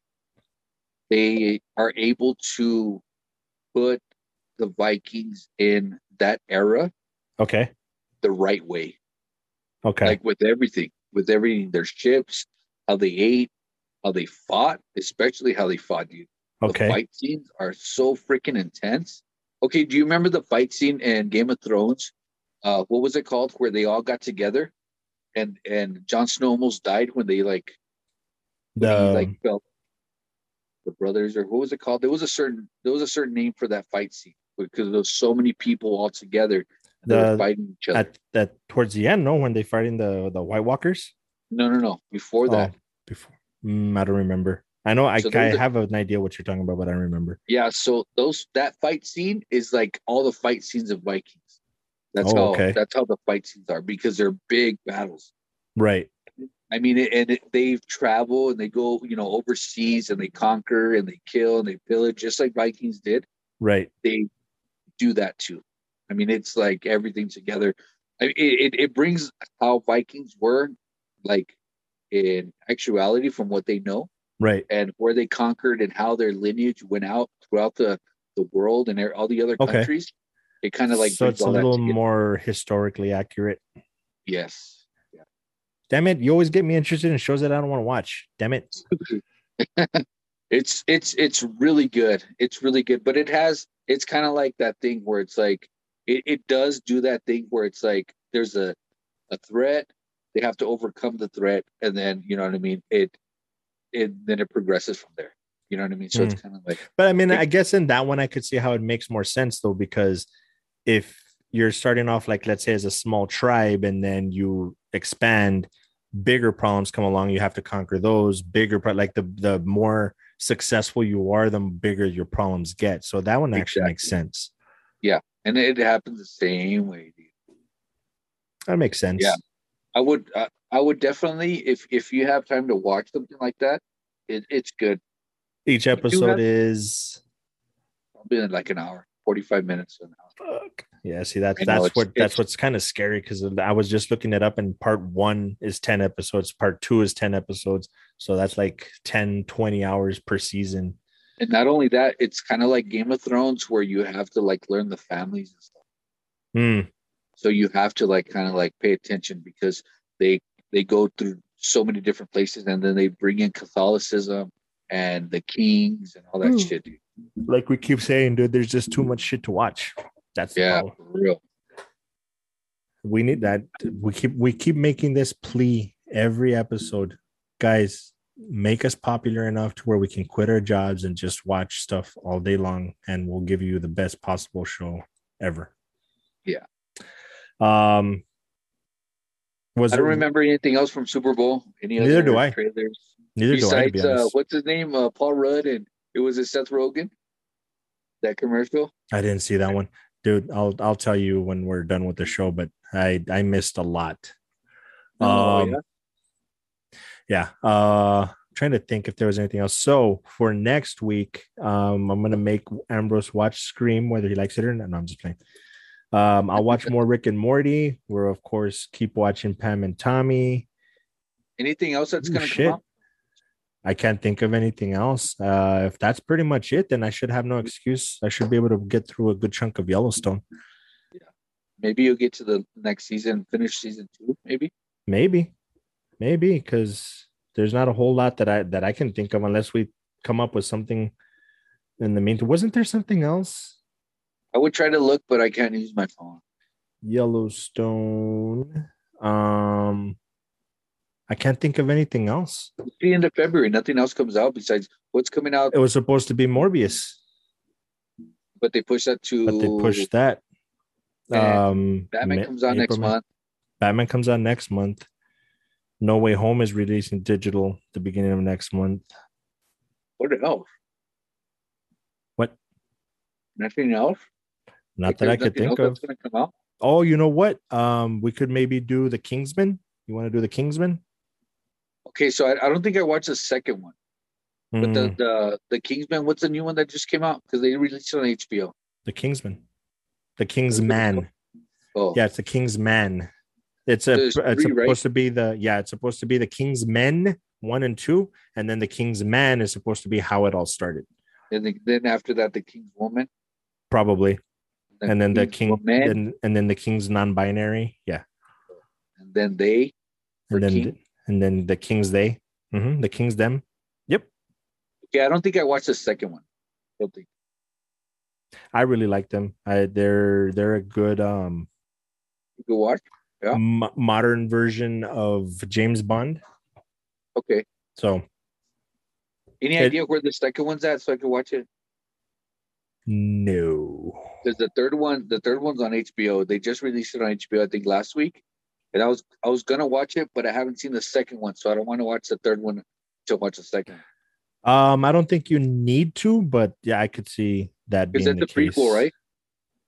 they are able to put the Vikings in that era Okay. the right way. Okay. like with everything, with everything, their ships, how they ate, how they fought, especially how they fought, dude. The okay. fight scenes are so freaking intense. Okay, do you remember the fight scene in Game of Thrones? Uh, what was it called? Where they all got together, and and Jon Snow almost died when they like when he The like felt the brothers or what was it called? There was a certain there was a certain name for that fight scene because there was so many people all together. The- fighting each other. at that towards the end, no, when they fighting the the White Walkers. no, no, no. Before that, Oh, before mm, I don't remember. I know I, So I have an idea what you're talking about, but I remember. Yeah, so those that fight scene is like all the fight scenes of Vikings. That's Oh, how okay. that's how the fight scenes are because they're big battles. Right. I mean, and it, they travel and they go, you know, overseas and they conquer and they kill and they pillage just like Vikings did. Right. They do that too. I mean, it's like everything together. It it brings how Vikings were, like in actuality, from what they know Right. and where they conquered and how their lineage went out throughout the the world and all the other Okay. countries. It kind of like so it's a little more historically accurate. yes. Damn it! You always get me interested in shows that I don't want to watch. Damn it! It's it's it's really good. It's really good, but it has it's kind of like that thing where it's like it, it does do that thing where it's like there's a a threat, they have to overcome the threat, and then you know what I mean. It it then it progresses from there. You know what I mean. So it's hmm. kind of like But I mean. I guess in that one, I could see how it makes more sense though, because if you're starting off like let's say as a small tribe and then you expand, bigger problems come along. You have to conquer those bigger, but like the the more successful you are, the bigger your problems get. So that one actually makes sense yeah and it happens the same way. Dude. That makes sense. Yeah. I would uh, I would definitely if if you have time to watch something like that, it, it's good. Each episode have- is Probably in like an hour, forty five minutes. An hour. fuck. Yeah, see that's that's what that's what's kind of scary because I was just looking it up and part one is 10 episodes, part two is 10 episodes. So that's like 10, 20 hours per season. And not only that, it's kind of like Game of Thrones where you have to like learn the families and stuff. Hmm. So you have to like kind of like pay attention because they they go through so many different places and then they bring in Catholicism and the kings and all that Hmm. shit, dude. Like we keep saying, dude, there's just too much shit to watch. That's Yeah, for real. we need that we keep we keep making this plea every episode guys make us popular enough to where we can quit our jobs and just watch stuff all day long and we'll give you the best possible show ever Yeah. Um was I don't there- remember anything else from Super Bowl. Any Neither other do I. trailers? neither do i Besides, uh, what's his name? Uh, Paul Rudd and it was a Seth Rogen. That commercial. i didn't see that one dude i'll i'll tell you when we're done with the show but i i missed a lot Oh, um yeah? yeah uh trying to think if there was anything else so for next week um i'm gonna make ambrose watch scream whether he likes it or not no i'm just playing um i'll watch more rick and morty we're of course keep watching pam and tommy Anything else that's Ooh, gonna shit. come out? i can't think of anything else uh if that's pretty much it then i should have no excuse i should be able to get through a good chunk of yellowstone Yeah. Maybe you'll get to the next season, finish season two, maybe. maybe maybe because there's not a whole lot that I that I can think of unless we come up with something in the meantime. Wasn't there something else? I would try to look, but I can't use my phone. Yellowstone. Um, I can't think of anything else. It's the end of February. Nothing else comes out besides what's coming out. It was supposed to be Morbius, But they pushed that to. but they pushed that. Um, Batman comes out next April, May. month. Batman comes out next month. No Way Home is releasing digital the beginning of next month. What else? What? Nothing else. Not that I could think of. come out. Oh, you know what? Um, we could maybe do the Kingsman. You want to do the Kingsman? Okay, so I, I don't think I watched the second one, but the Mm, the the Kingsman. What's the new one that just came out? Because they released it on HBO. the Kingsman, the King's Man. Oh, Yeah, it's the King's Man. It's a. It's three, right? supposed to be the. Yeah, it's supposed to be the King's Men one and two, and then the King's Man is supposed to be how it all started, and then, then after that, the King's Woman. probably, and then the King, Woman, and, and then the King's non-binary. Yeah, and then they. and then King. and then the King's they. hmm the King's them. Yep, Okay, I don't think I watched the second one. don't think. I really like them. I they're they're a good um can watch. Yeah. mo- modern version of James Bond. Okay. So Any It- idea where the second one's at, so I can watch it? no, Because the third one, the third one's on HBO. They just released it on HBO, I think, last week. And I was I was gonna watch it, but I haven't seen the second one, so I don't want to watch the third one to watch the second. um, I don't think you need to, but yeah, I could see that being that's the the prequel, right?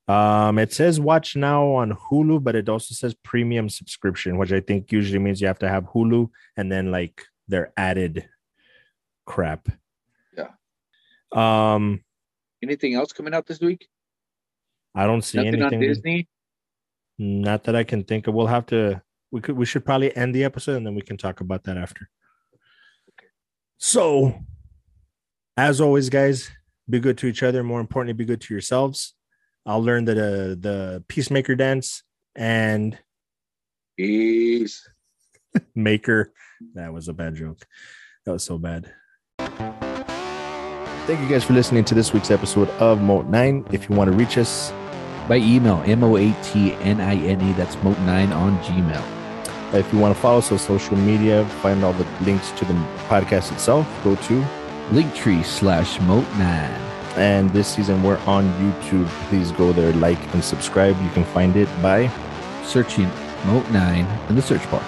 Um, it says watch now on Hulu, but it also says premium subscription, which I think usually means you have to have Hulu and then like their added crap. Yeah. Um, Anything else coming out this week? I don't see Nothing on anything. Disney. Not that I can think of. We'll have to. We could. We should probably end the episode and then we can talk about that after. So, as always, guys, be good to each other. More importantly, be good to yourselves. I'll learn the the peacemaker dance and Peace. maker. That was a bad joke. That was so bad. Thank you guys for listening to this week's episode of Moat 9. If you want to reach us, By email, M O A T N I N E. That's Moat9 on Gmail. if you want to follow us on social media, find all the links to the podcast itself, go to Linktree slash Moat9. And this season, we're on YouTube. Please go there, like, and subscribe. You can find it by. Searching Moat9 in the search bar.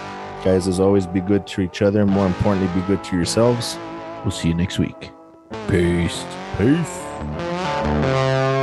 Guys, as always, be good to each other. More importantly, be good to yourselves. We'll see you next week. Peace. Peace.